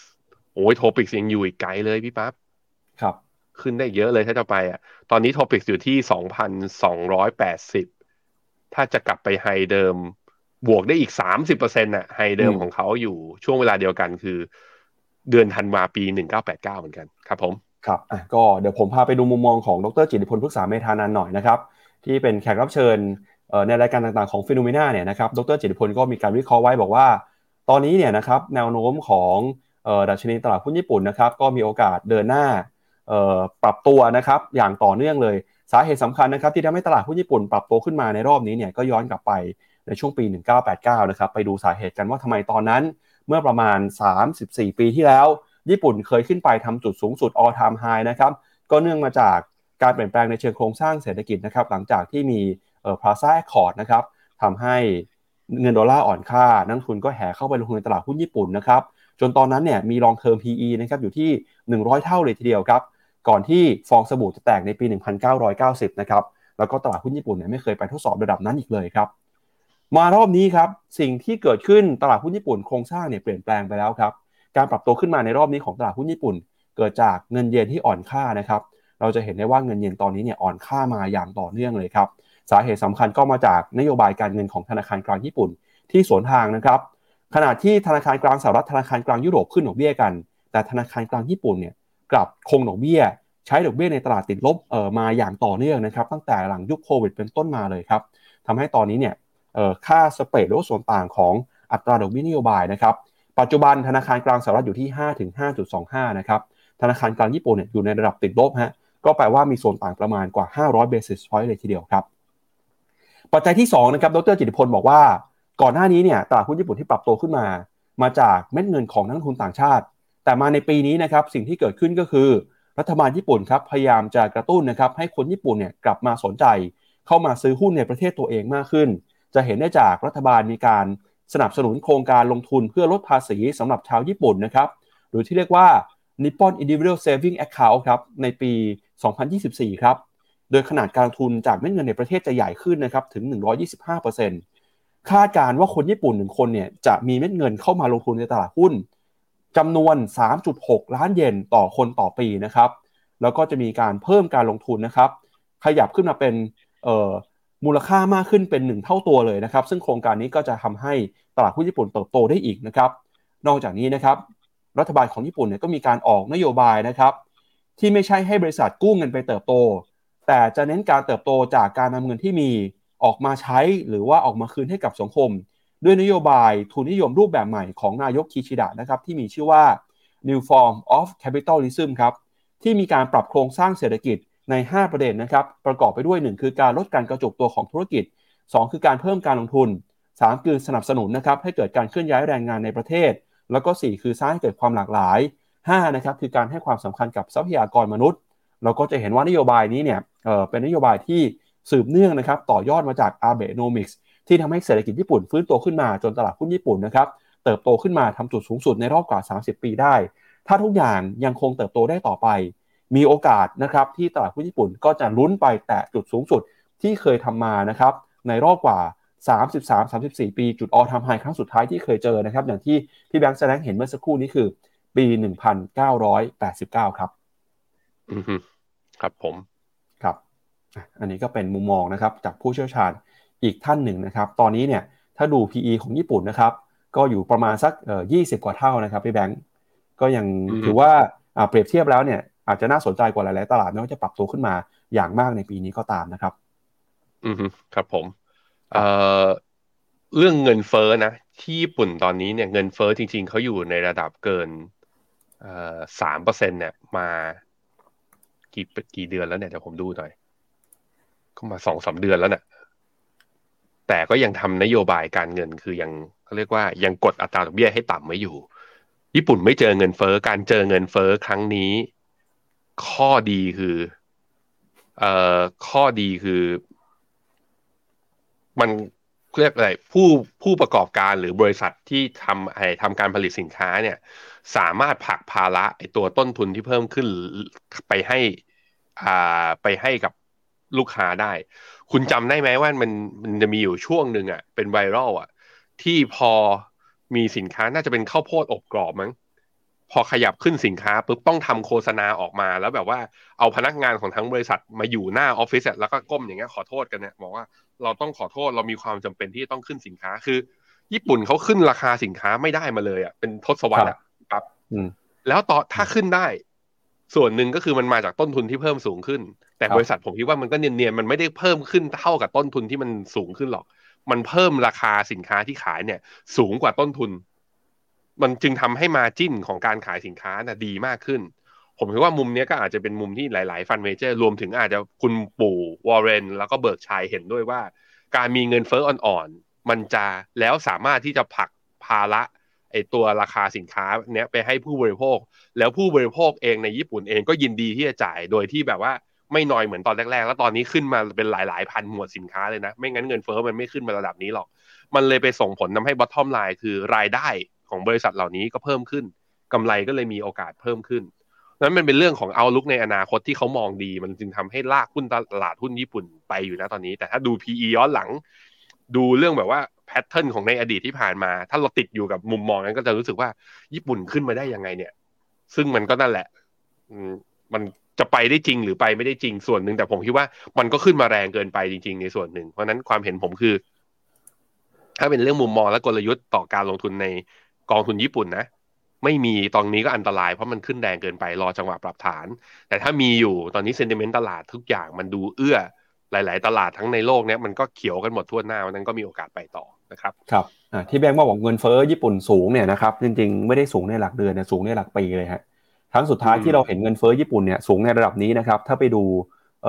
โอ้ย TOPIX ยังอยู่อีกไกลเลยพี่ปั๊บครับ ขึ้นได้เยอะเลยถ้าจะไปอะ ตอนนี้ TOPIX อยู่ที่สองพันสองร้อยแปดสิบถ้าจะกลับไป high เดิม บวกได้อีกสามสิบเปอร์เซ็นต์อะ high เดิมของเขาอยู่ช่วงเวลาเดียวกันคือ เดือนธันวาปีหนึ่งเหมือนกันครับผมครับอะก็เดี๋ยวผมพาไปดูมุมมองของดรจิติพลพฤกษาเมธานันหน่อยนะครับที่เป็นแขกรับเชิญในรายการต่างๆของฟิโนเมนาเนี่ยนะครับดรจิติพลก็มีการวิเคราะห์ไว้บอกว่า ตอนนี้เนี่ยนะครับแนวโน้มของดัชนีตลาดหุ้นญี่ปุ่นนะครับก็มีโอกาสเดินหน้าปรับตัวนะครับอย่างต่อเนื่องเลยสาเหตุสำคัญนะครับที่ทำให้ตลาดหุ้นญี่ปุ่นปรับตัวขึ้นมาในรอบนี้เนี่ยก็ย้อนกลับไปในช่วงปี 1989 นะครับไปดูสาเหตุกันว่าทำไมตอนนั้น เมื่อประมาณ 34 ปีที่แล้ว ญี่ปุ่นเคยขึ้นไปทำจุดสูงสุด all time high นะครับก็เนื่องมาจากการเปลี่ยนแปลงในเชิงโครงสร้างเศรษฐกิจนะครับหลังจากที่มีเอ่อ Plaza Accord นะครับทำให้เงินดอลลาร์อ่อนค่า นักทุนก็แห่เข้าไปลงทุนในตลาดหุ้นญี่ปุ่นนะครับจนตอนนั้นเนี่ยมี long term PE นะครับอยู่ที่ 100 เท่าเลยทีเดียวครับก่อนที่ฟองสบู่จะแตกในปี 1990 นะครับแล้วก็ตลาดหุ้นญี่ปุ่นเนี่ยไม่เคยไปทดสอบระดับนั้นอีกเลยครับ มารอบนี้ครับสิ่งที่เกิดขึ้นตลาดหุ้นญี่ปุ่นโครงสร้างเนี่ยเปลี่ยนแปลงไปแล้วครับการปรับตัวขึ้นมาในรอบนี้ของตลาดหุ้นญี่ปุ่น เกิดจากเงินเยนที่อ่อนค่านะครับเราจะเห็นได้ว่าเงินเยนตอนนี้เนี่ยอ่อนค่ามาอย่างต่อเนื่องเลยครับสาเหตุสำคัญก็มาจากนโยบายการเงินของธนาคารกลางญี่ปุ่น ที่สวนทางนะครับขณะที่ธนาคารกลางสหรัฐธนาคารกลางยุโรปขึ้นดอกเบี้ยกัน แต่ธนาคารกลางญี่ปุ่นเนี่ยกลับคงดอกเบี้ย ใช้ดอกเบี้ยในตลาดติดลบเอ่อมาอย่างต่อเนื่องนะครับตั้งแต่หลังยุคโควิดเป็นต้นมาเลยครับทำให้ตอนนี้เนี่ย ค่าสเปรดหรือส่วนต่างของอัตราดอกเบี้ยนโยบายนะครับ ปัจจุบันธนาคารกลางสหรัฐอยู่ที่5ถึง5.25 นะครับ ธนาคารกลางญี่ปุ่นเนี่ยอยู่ในระดับติดลบฮะ ก็แปลว่ามีส่วนต่างประมาณกว่า 500 basis point เลยทีเดียวครับ ปัจจัยที่ 2 นะครับ ดรจิติพลบอกว่า ก่อนหน้านี้เนี่ย ตลาดหุ้นญี่ปุ่นที่ปรับตัวขึ้นมา มาจากเม็ดเงินของนักทุนต่างชาติ แต่มาในปีนี้นะครับ สิ่งที่เกิดขึ้นก็คือ รัฐบาลญี่ปุ่นครับ พยายามจะกระตุ้นนะครับ ให้คนญี่ปุ่นเนี่ยกลับมาสนใจ เข้ามาซื้อหุ้นในประเทศตัวเองมากขึ้น จะเห็นได้จากรัฐบาลมีการสนับสนุนโครงการลงทุนเพื่อลดภาษีสำหรับชาวญี่ปุ่นนะครับหรือที่เรียกว่า Nippon Individual Saving Account ครับในปี 2024 ครับโดยขนาดการลงทุนจากเม็ดเงินในประเทศจะใหญ่ขึ้นนะครับถึง 125%คาดการว่าคนญี่ปุ่นหนึ่งคนเนี่ยจะมีเม็ดเงินเข้ามาลงทุนในตลาดหุ้นจำนวน 3.6 ล้านเยนต่อคนต่อปีนะครับแล้วก็จะมีการเพิ่มการลงทุนนะครับขยับขึ้นมาเป็น มูลค่ามากขึ้นเป็น 1 เท่าตัวเลยนะครับ ซึ่งโครงการนี้ก็จะทำให้ตลาดหุ้นญี่ปุ่นเติบโตได้อีกนะครับ นอกจากนี้นะครับ รัฐบาลของญี่ปุ่นเนี่ยก็มีการออกนโยบายนะครับ ที่ไม่ใช่ให้บริษัทกู้เงินไปเติบโต แต่จะเน้นการเติบโตจากการนำเงินที่มีออกมาใช้หรือว่าออกมาคืนให้กับสังคม ด้วยนโยบายทุนนิยมรูปแบบใหม่ของนายกคิชิดะนะครับที่มีชื่อว่า New Form of Capitalism ครับที่มีการปรับโครงสร้างเศรษฐกิจ ใน 5 ประเด็นนะครับ ประกอบไปด้วย 1 คือการลดการกระจุกตัวของธุรกิจ 2 คือการเพิ่มการลงทุน 3 คือสนับสนุนนะครับให้เกิดการเคลื่อนย้ายแรงงานในประเทศ แล้วก็ 4 คือสร้างให้เกิดความหลากหลาย 5 นะครับคือการให้ความสำคัญกับทรัพยากรมนุษย์ เราก็จะเห็นว่านโยบายนี้เนี่ยเเป็นนโยบายที่สืบเนื่องนะครับต่อยอดมาจากอาเบโนมิกส์ที่ทำให้เศรษฐกิจญี่ปุ่นฟื้นตัวขึ้นมาจนตลาดหุ้นญี่ปุ่นนะครับเติบโตขึ้นมาทำจุดสูงสุดในรอบกว่า 30 ปีได้ ถ้าทุกอย่างยังคงเติบโตได้ต่อไป มีโอกาสนะครับที่ตลาดหุ้นญี่ปุ่นก็จะลุ้นไปแตะจุดสูงสุดที่เคยทำมานะครับในรอบกว่า 33-34 ปี จุดออทำไฮครั้งสุดท้ายที่เคยเจอนะครับ อย่างที่พี่แบงค์แสดงเห็นเมื่อสักครู่นี้คือ ปี 1989 ครับอืครับผมครับ อันนี้ก็เป็นมุมมองนะครับ จากผู้เชี่ยวชาญอีกท่านหนึ่งนะครับ ตอนนี้เนี่ยถ้าดู PE ของญี่ปุ่นนะครับ ก็อยู่ประมาณสักเอ่อ20กว่าเท่านะครับพี่แบงก์ก็ยังถือว่าเปรียบเทียบแล้วเนี่ย อาจจะน่าสนใจกว่าหลาย ๆ ตลาดไม่ว่าจะปรับตัวขึ้นมาอย่างมากในปีนี้ก็ตามนะครับ อืมครับผมเอ่อเรื่องเงินเฟ้อนะที่ญี่ปุ่นตอนนี้เนี่ยเงินเฟ้อจริง ๆเขาอยู่ในระดับเกินเอ่อสามเปอร์เซ็นเนี่ยมากี่กี่เดือนแล้วเนี่ยเดี๋ยวผมดูหน่อย ก็มาสองสาเดือนแล้วเนี่ยแต่ก็ยังทำนโยบายการเงินคือยังเขาเรียกว่ายังกดอัตราดอกเบี้ยให้ต่ำไว้อยู่ ญี่ปุ่นไม่เจอเงินเฟ้อการเจอเงินเฟ้อครั้งนี้ ข้อดีคือ เอ่อข้อดีคือ มันเรียกอะไรผู้ผู้ประกอบการหรือบริษัทที่ทำไอ้ทำการผลิตสินค้าเนี่ย สามารถผลักภาระไอตัวต้นทุนที่เพิ่มขึ้นไปให้อ่าไปให้กับลูกค้าได้ คุณจำได้ไหมว่ามันมันจะมีอยู่ช่วงหนึ่งอะเป็นไวรัลอะ ที่พอมีสินค้าน่าจะเป็นข้าวโพดอบกรอบมั้ง พอขยับขึ้นสินค้าปุ๊บต้องทำโฆษณาออกมา แล้วแบบว่าเอาพนักงานของทั้งบริษัทมาอยู่หน้าออฟฟิศแล้วก็ก้มอย่างเงี้ยขอโทษกันเนี่ยบอกว่าเราต้องขอโทษเรามีความจำเป็นที่ต้องขึ้นสินค้าคือ ญี่ปุ่นเขาขึ้นราคาสินค้าไม่ได้มาเลยอะเป็นทศวรรษอะครับแล้วต่อถ้าขึ้นได้ ส่วนหนึ่งก็คือมันมาจากต้นทุนที่เพิ่มสูงขึ้น แต่บริษัทผมคิดว่ามันก็เนียนๆมันไม่ได้เพิ่มขึ้นเท่ากับต้นทุนที่มันสูงขึ้นหรอก มันเพิ่มราคาสินค้าที่ขายเนี่ย สูงกว่าต้นทุน มันจึงทำให้ margin ของการขายสินค้าน่ะดีมากขึ้น ผมคิดว่ามุมนี้ก็อาจจะเป็นมุมที่หลาย ๆ fund manager รวมถึงอาจจะคุณปู่วอร์เรนแล้วก็ Berkshire เห็นด้วยว่า การมีเงินเฟ้ออ่อน ๆ มันจะแล้วสามารถที่จะผลักภาระไอตัวราคาสินค้าเนี้ยไปให้ผู้บริโภค แล้วผู้บริโภคเองในญี่ปุ่นเองก็ยินดีที่จะจ่ายโดยที่แบบว่าไม่น้อยเหมือนตอนแรก ๆ แล้วตอนนี้ขึ้นมาเป็นหลายๆ พันหมวดสินค้าเลยนะ ไม่งั้นเงินเฟ้อมันไม่ขึ้นมาระดับนี้หรอก มันเลยไปส่งผลทาให้บอททอมไลน์คือรายได้ ของบริษัทเหล่านี้ก็เพิ่มขึ้นกำไรก็เลยมีโอกาสเพิ่มขึ้นนั้นมันเป็นเรื่องของเอาลุกในอนาคตที่เขามองดี มันจึงทำให้ลากหุ้นตลาดหุ้นญี่ปุ่นไปอยู่นะตอนนี้ แต่ถ้าดู PE ย้อนหลัง ดูเรื่องแบบว่าแพทเทิร์นของในอดีตที่ผ่านมา ถ้าเราติดอยู่กับมุมมองนั้นก็จะรู้สึกว่าญี่ปุ่นขึ้นมาได้ยังไงเนี่ย ซึ่งมันก็นั่นแหละมันจะไปได้จริงหรือไปไม่ได้จริงส่วนหนึ่งแต่ผมคิดว่ามันก็ขึ้นมาแรงเกินไปจริง ๆ ในส่วนหนึ่ง เพราะนั้นความเห็นผมคือ ถ้าเป็นเรื่องมุมมองและกลยุทธ์ต่อการลงทุนใน กองทุนญี่ปุ่นนะ ไม่มีตอนนี้ก็อันตรายเพราะมันขึ้นแรงเกินไปรอจังหวะปรับฐาน แต่ถ้ามีอยู่ตอนนี้เซนติเมนต์ตลาดทุกอย่างมันดูเอื้อหลาย ๆ ตลาดทั้งในโลกเนี้ยมันก็เขียวกันหมดทั่วหน้านั้นก็มีโอกาสไปต่อนะครับครับที่แบงค์บอกเงินเฟ้อญี่ปุ่นสูงเนี่ยนะครับจริง ๆ ไม่ได้สูงในหลักเดือนนะสูงในหลักปีเลยฮะทั้งสุดท้ายที่เราเห็นเงินเฟ้อญี่ปุ่นเนี่ยสูงในระดับนี้นะครับถ้าไปดูเ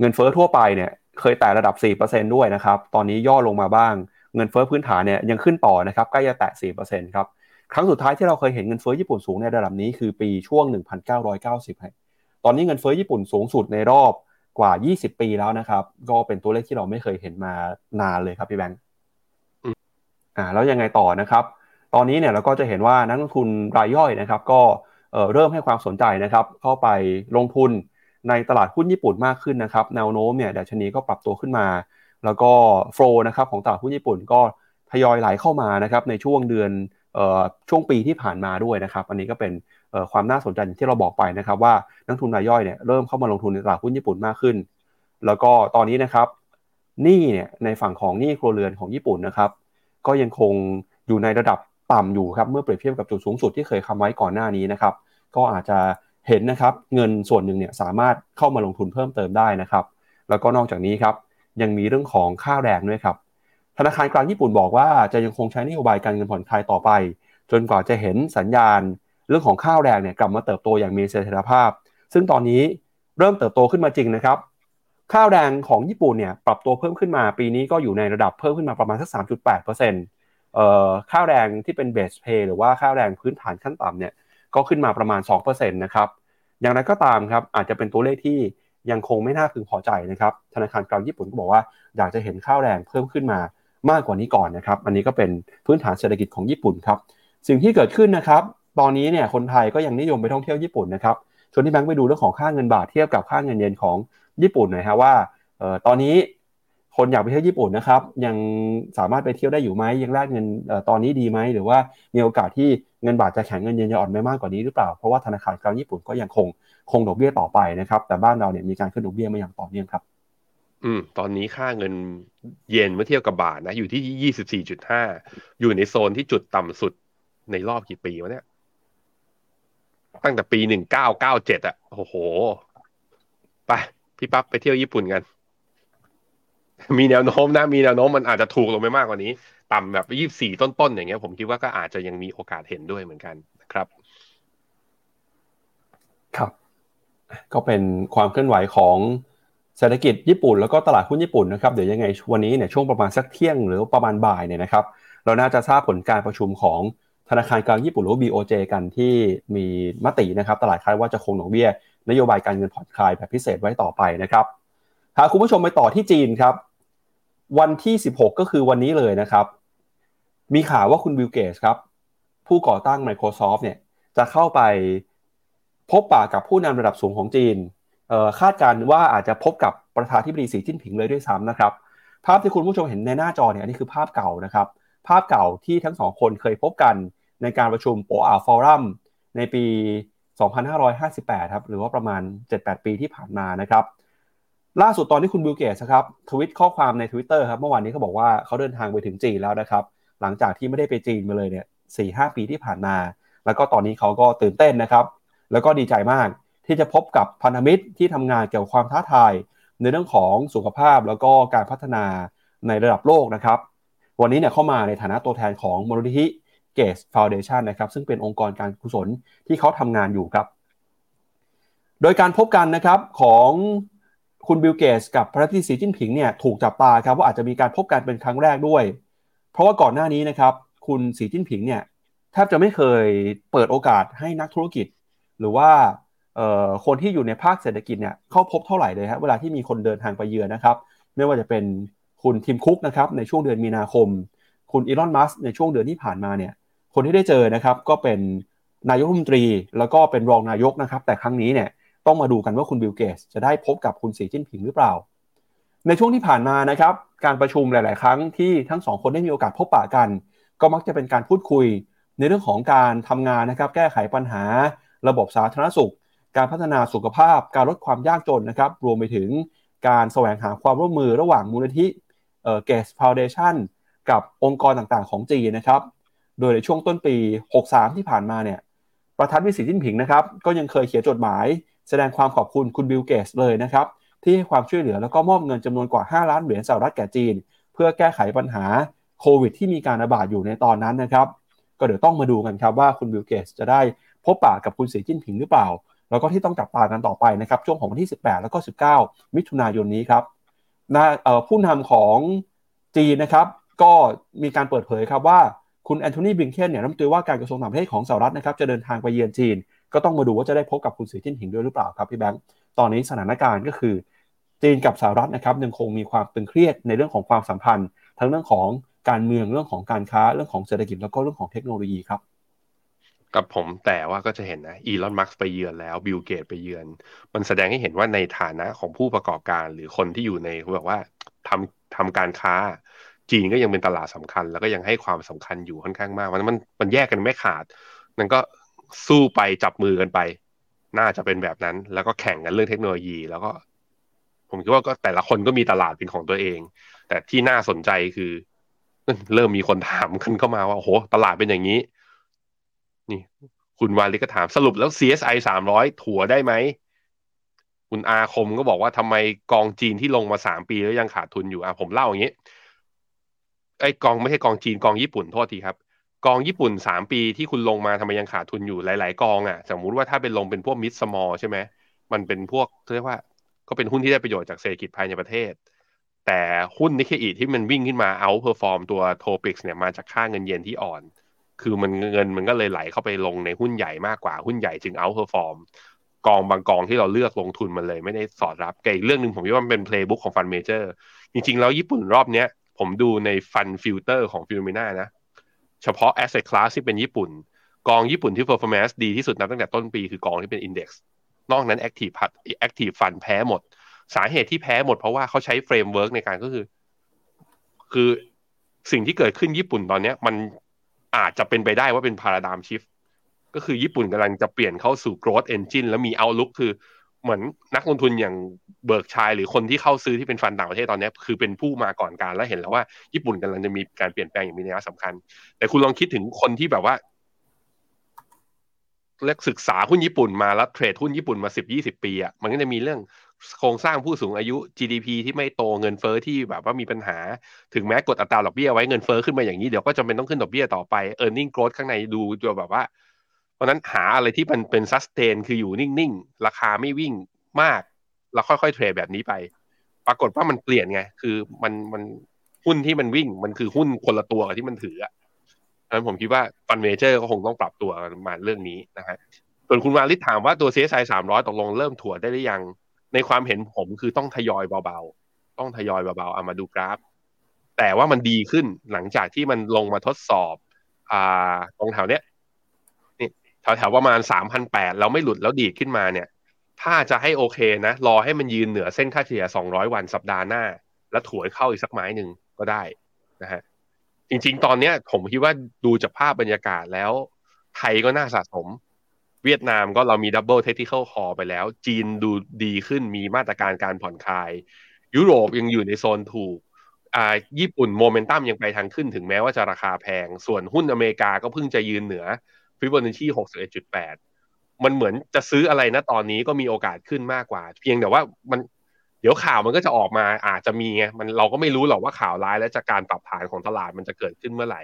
เงินเฟ้อทั่วไปเนี่ยเคยแต่ระดับ 4%ด้วยนะครับตอนนี้ย่อลงมาบ้าง เงินเฟ้อพื้นฐานเนี่ยยังขึ้นต่อนะครับใกล้จะแตะ4%ครับครั้งสุดท้ายที่เราเคยเห็นเงินเฟ้อญี่ปุ่นสูงในระดับนี้คือปีช่วง 1990 ตอนนี้เงินเฟ้อญี่ปุ่นสูงสุดในรอบกว่า 20 ปีแล้วนะครับ ก็เป็นตัวเลขที่เราไม่เคยเห็นมานานเลยครับพี่แบงค์อ่าแล้วยังไงต่อนะครับ ตอนนี้เนี่ยเราก็จะเห็นว่านักลงทุนรายย่อยนะครับ ก็เริ่มให้ความสนใจนะครับ เข้าไปลงทุนในตลาดหุ้นญี่ปุ่นมากขึ้นนะครับ แนวโน้มเนี่ยดัชนีก็ปรับตัวขึ้นมา แล้วก็โฟลนะครับของตลาดหุ้นญี่ปุ่นก็ทยอยไหลเข้ามานะครับในช่วงเดือนช่วงปีที่ผ่านมาด้วยนะครับ อันนี้ก็เป็นความน่าสนใจที่เราบอกไปนะครับ ว่านักทุนรายย่อยเนี่ยเริ่มเข้ามาลงทุนในตลาดหุ้นญี่ปุ่นมากขึ้น แล้วก็ตอนนี้นะครับหนี้เนี่ยในฝั่งของหนี้ครัวเรือนของญี่ปุ่นนะครับ ก็ยังคงอยู่ในระดับต่ำอยู่ครับเมื่อเปรียบเทียบกับจุดสูงสุดที่เคยคำไว้ก่อนหน้านี้นะครับ ก็อาจจะเห็นนะครับเงินส่วนหนึ่งเนี่ยสามารถเข้ามาลงทุนเพิ่มเติมได้นะครับ แล้วก็นอกจากนี้ครับ ยังมีเรื่องของค่าแรงด้วยครับ ธนาคารกลางญี่ปุ่นบอกว่าจะยังคงใช้นโยบายการเงินผ่อนคลายต่อไป จนกว่าจะเห็นสัญญาณ เรื่องของข้าวแรงเนี่ยกลับมาเติบโตอย่างมีเสถียรภาพ ซึ่งตอนนี้เริ่มเติบโตขึ้นมาจริงนะครับข้าวแรงของญี่ปุ่นเนี่ยปรับตัวเพิ่มขึ้นมาปีนี้ก็อยู่ในระดับเพิ่มขึ้นมาประมาณสัก 3.8%เอ่อข้าวแรงที่เป็นเบสเพย์หรือว่าข้าวแรงพื้นฐานขั้นต่ำเนี่ยก็ขึ้นมาประมาณ 2%นะครับอย่างไรก็ตามครับอาจจะเป็นตัวเลขที่ ยังคงไม่น่าพึงพอใจนะครับธนาคารกลางญี่ปุ่นก็บอกว่าอยากจะเห็นข้าวแรงเพิ่มขึ้นมามากกว่านี้ก่อนนะครับ อันนี้ก็เป็นพื้นฐานเศรษฐกิจของญี่ปุ่นครับ สิ่งที่เกิดขึ้นนะครับ ตอนนี้เนี่ยคนไทยก็ยังนิยมไปท่องเที่ยวญี่ปุ่นนะครับชวนที่แบงค์ไปดูเรื่องของค่าเงินบาทเทียบกับค่าเงินเยนของญี่ปุ่นหน่อยฮะว่าออตอนนี้ คนอยากไปเที่ยวญี่ปุ่นนะครับ ยังสามารถไปเที่ยวได้อยู่ไหมยังแลกเงินตอนนี้ดีไหมหรือว่ามีโอกาสที่เงินบาทจะแข็งเงินเยนจะอ่อนไม่มากกว่านี้หรือเปล่าเพราะว่าธนาคารกลางญี่ปุ่นก็ยังคงคงดอกเบี้ยต่อไปนะครับ แต่บ้านเราเนี่ยมีการขึ้นดอกเบี้ยมาอย่างต่อเนื่องครับอืมตอนนี้ค่าเงินเยนเมื่อเทียบกับบาทนะ อยู่ที่ยี่สิบสี่จุดห้าอยู่ในโซนที่จุดต่ำสุดในรอบกี่ปีวะเนี่ยตั้งแต่ปีหนึ่งเก้าเก้าเจ็ดอะโอ้โหไปพี่ปั๊บไปเที่ยวญี่ปุ่นกัน มีแนวโน้มนะมีแนวโน้มมันอาจจะถูกลงไปมากกว่านี้ ต่ำแบบยี่สี่ต้นๆอย่างเงี้ย ผมคิดว่าก็อาจจะยังมีโอกาสเห็นด้วยเหมือนกันนะครับ ครับ ก็เป็นความเคลื่อนไหวของเศรษฐกิจญี่ปุ่นแล้วก็ตลาดหุ้นญี่ปุ่นนะครับเดี๋ยวยังไงวันนี้เนี่ยช่วงประมาณสักเที่ยงหรือประมาณบ่ายเนี่ยนะครับ เราน่าจะทราบผลการประชุมของธนาคารกลางญี่ปุ่นหรือ BOJ กันที่มีมตินะครับ ตลาดคาดว่าจะคงดอกเบี้ยนโยบายการเงินผ่อนคลายแบบพิเศษไว้ต่อไปนะครับหากคุณผู้ชมไปต่อที่จีนครับ วันที่ 16 ก็คือวันนี้เลยนะครับ มีข่าวว่าคุณบิลเกสครับ ผู้ก่อตั้ง Microsoft เนี่ยจะเข้าไปพบปะกับผู้นำระดับสูงของจีนคาดการณ์ว่าอาจจะพบกับประธานที่บดีสีจิ้นผิงเลยด้วยซ้ำนะครับ ภาพที่คุณผู้ชมเห็นในหน้าจอเนี่ยอันนี้คือภาพเก่านะครับ ภาพเก่าที่ทั้งสองคนเคยพบกันในการประชุม Boao Forum ในปี 2558 ครับ หรือว่าประมาณ 7-8 ปีที่ผ่านมานะครับ ล่าสุดตอนที่คุณบิลเกตส์ครับทวีตข้อความใน Twitter ครับเมื่อวานนี้เขาบอกว่าเขาเดินทางไปถึงจีนแล้วนะครับ หลังจากที่ไม่ได้ไปจีนมาเลยเนี่ย4-5ปีที่ผ่านมา แล้วก็ตอนนี้เขาก็ตื่นเต้นนะครับ แล้วก็ดีใจมากที่จะพบกับพันธมิตรที่ทำงานเกี่ยวกับความท้าทาย ในเรื่องของสุขภาพแล้วก็การพัฒนาในระดับโลกนะครับ วันนี้เนี่ยเข้ามาในฐานะตัวแทนของมูลนิธิ Gates Foundation นะครับซึ่งเป็นองค์กรการกุศลที่เขาทำงานอยู่ครับ โดยการพบกันนะครับของ คุณบิลเกตส์กับประธานาธิบดีสีจิ้นผิงเนี่ยถูกจับตาครับว่าอาจจะมีการพบกันเป็นครั้งแรกด้วย เพราะว่าก่อนหน้านี้นะครับ คุณสีจิ้นผิงเนี่ยแทบจะไม่เคยเปิดโอกาสให้นักธุรกิจ หรือว่าคนที่อยู่ในภาคเศรษฐกิจเนี่ยเข้าพบเท่าไหร่เลยครับเวลาที่มีคนเดินทางไปเยือนนะครับ ไม่ว่าจะเป็นคุณทิมคุกนะครับในช่วงเดือนมีนาคม คุณอีลอนมัสในช่วงเดือนที่ผ่านมาเนี่ยคนที่ได้เจอนะครับก็เป็นนายกรัฐมนตรีแล้วก็เป็นรองนายกนะครับ แต่ครั้งนี้เนี่ย ต้องมาดูกันว่าคุณบิลเกสจะได้พบกับคุณสีจิ้นผิงหรือเปล่า ในช่วงที่ผ่านมานะครับการประชุมหลาย ๆ ครั้งที่ทั้งสองคนได้มีโอกาสพบปะกัน ก็มักจะเป็นการพูดคุย ในเรื่องของการทำงานนะครับแก้ไขปัญหา ระบบสาธารณสุข การพัฒนาสุขภาพ การลดความยากจนนะครับรวมไปถึงการแสวงหาความร่วมมือระหว่างมูลนิธิเอ่อ Gates Foundation กับองค์กรต่างๆ ของจีนนะครับ โดยในช่วงต้นปี 63 ที่ผ่านมาเนี่ย ประธานวิสิจิ้นผิงนะครับ ก็ยังเคยเขียนจดหมาย แสดงความขอบคุณคุณบิลเกสเลยนะครับ ที่ให้ความช่วยเหลือแล้วก็มอบเงินจำนวนกว่า 5 ล้านเหรียญสหรัฐแก่จีน เพื่อแก้ไขปัญหาโควิดที่มีการระบาดอยู่ในตอนนั้นนะครับ ก็เดี๋ยวต้องมาดูกันครับว่าคุณบิลเกสจะได้พบปะกับคุณสีจิ้นผิงหรือเปล่า แล้วก็ที่ต้องจับตากันต่อไปนะครับ ช่วงของวันที่ 18 แล้วก็ 19 มิถุนายนนี้ครับนะผู้นำของจีนนะครับ ก็มีการเปิดเผยครับว่าคุณแอนโทนีบิงเคนเนี่ยรัฐมนตรีว่าการกระทรวงต่างประเทศของสหรัฐนะครับจะเดินทางไปเยือนจีน ก็ต้องมาดูว่าจะได้พบกับคุณสีจิ้นผิงด้วยหรือเปล่าครับพี่แบงค์ตอนนี้สถานการณ์ก็คือจีนกับสหรัฐนะครับยังคงมีความตึงเครียดในเรื่องของความสัมพันธ์ ทั้งเรื่องของการเมืองเรื่องของการค้าเรื่องของเศรษฐกิจแล้วก็เรื่องของเทคโนโลยีครับกับผมแต่ว่าก็จะเห็นนะอีลอนมัสไปเยือนแล้วบิลเกตไปเยือน มันแสดงให้เห็นว่าในฐานะของผู้ประกอบการหรือคนที่อยู่ในแบบว่าทำทำการค้า จีนก็ยังเป็นตลาดสำคัญ แล้วก็ยังให้ความสำคัญอยู่ค่อนข้างมากมันมันมันแยกกันไม่ขาดมันก็ สู้ไปจับมือกันไป น่าจะเป็นแบบนั้น แล้วก็แข่งกันเรื่องเทคโนโลยี แล้วก็ ผมคิดว่าก็แต่ละคนก็มีตลาดเป็นของตัวเอง แต่ที่น่าสนใจคือ เริ่มมีคนถามกันเข้ามาว่าโอ้โหตลาดเป็นอย่างนี้ นี่ คุณวาลิก็ถามสรุปแล้ว CSI สามร้อยถัวได้ไหมคุณอาคมก็บอกว่าทำไมกองจีนที่ลงมาสามปีแล้วยังขาดทุนอยู่อะผมเล่าอย่างนี้ไอ้กองไม่ใช่กองจีนกองญี่ปุ่นโทษทีครับ กองญี่ปุ่นสามปีที่คุณลงมาทำไมยังขาดทุนอยู่หลาย ๆ กองอะ สมมุติว่าถ้าเป็นลงเป็นพวกมิดสมอลใช่ไหมมันเป็นพวกเรียกว่า ก็เป็นหุ้นที่ได้ประโยชน์จากเศรษฐกิจภายในประเทศ แต่หุ้นนิเคอีที่มันวิ่งขึ้นมา outperform ตัว TOPIX เนี่ยมาจากค่าเงินเยนที่อ่อน คือมันเงินมันก็เลยไหลเข้าไปลงในหุ้นใหญ่มากกว่าหุ้นใหญ่จึง outperform กองบางกองที่เราเลือกลงทุนมันเลยไม่ได้สอดรับกับอีกเรื่องหนึ่งผมว่ามันเป็น playbook ของ fund manager จริงๆแล้วญี่ปุ่นรอบเนี้ยผมดูใน fund filter ของ FINNOMENA นะ เฉพาะ asset class ที่เป็นญี่ปุ่น กองญี่ปุ่นที่ performance ดีที่สุดนับตั้งแต่ต้นปีคือกองที่เป็น index นอกนั้น active active fund แพ้หมด สาเหตุที่แพ้หมดเพราะว่าเขาใช้ framework ในการก็คือ คือสิ่งที่เกิดขึ้นญี่ปุ่นตอนนี้มันอาจจะเป็นไปได้ว่าเป็น paradigm shift ก็คือญี่ปุ่นกำลังจะเปลี่ยนเข้าสู่ growth engine แล้วมี outlook คือ เหมือนนักลงทุนอย่าง Berkshire หรือคนที่เข้าซื้อที่เป็น fund ต่างประเทศตอนนี้ คือเป็นผู้มาก่อนการแล้วเห็นแล้วว่าญี่ปุ่นกำลังจะมีการเปลี่ยนแปลงอย่างมีนัยสำคัญ แต่คุณลองคิดถึงคนที่แบบว่าเรียกศึกษาหุ้นญี่ปุ่นมาแล้วเทรดหุ้นญี่ปุ่นมาสิบยี่สิบปีอะมันก็จะมีเรื่องโครงสร้างผู้สูงอายุ GDP ที่ไม่โตเงินเฟอ้อที่แบบว่ามีปัญหา ถึงแม้กดอัตราดอกเบี้ยไว้เงินเฟอ้อขึ้นมาอย่างนี้เดี๋ยวก็จะเป็นต้องขึ้นดอกเบี้ยต่อไป e a r n i n g growth ข้างในดูตัวแบบว่า ราะนั้นหาอะไรที่มันเป็นซัสเตนคืออยู่นิ่งๆ ราคาไม่วิ่งมาก แล้วค่อยๆเทรดแบบนี้ไป ปรากฏว่ามันเปลี่ยนไง คือมันมันหุ้นที่มันวิ่งมันคือหุ้นคนละตัวกับที่มันถืออะดังนั้นผมคิดว่าฟันเมเจอร์ก็คงต้องปรับตัวมาเรื่องนี้นะฮะส่วนคุณวาลิศถามว่าตัว CSI 300 ตกลงเริ่มถั่วได้หรือยัง ในความเห็นผมคือต้องทยอยเบาๆ ต้องทยอยเบาๆเอามาดูกราฟ แต่ว่ามันดีขึ้นหลังจากที่มันลงมาทดสอบ อ่าตรงแถวเนี้ย แถวๆประมาณสามพันแปดเราไม่หลุดแล้วดีดขึ้นมาเนี่ย ถ้าจะให้โอเคนะ รอให้มันยืนเหนือเส้นค่าเฉลี่ยสองร้อยวันสัปดาห์หน้า แล้วถัวเข้าอีกสักไม้หนึ่งก็ได้นะฮะจริงๆ ตอนเนี้ยผมคิดว่าดูจากภาพบรรยากาศแล้ว ไทยก็น่าสะสม เวียดนามก็เรามี double technical call ไปแล้ว จีนดูดีขึ้นมีมาตรการการผ่อนคลาย ยุโรปยังอยู่ในโซนถูกอ่าญี่ปุ่นโมเมนตัมยังไปทางขึ้นถึงแม้ว่าจะราคาแพง ส่วนหุ้นอเมริกาก็เพิ่งจะยืนเหนือ ฟิบอนัชชี61.8มันเหมือนจะซื้ออะไรนะตอนนี้ก็มีโอกาสขึ้นมากกว่า เพียงแต่ว่ามันเดี๋ยวข่าวมันก็จะออกมาอาจจะมีไงมันเราก็ไม่รู้หรอกว่าข่าวร้ายและจากการปรับฐานของตลาดมันจะเกิดขึ้นเมื่อไหร่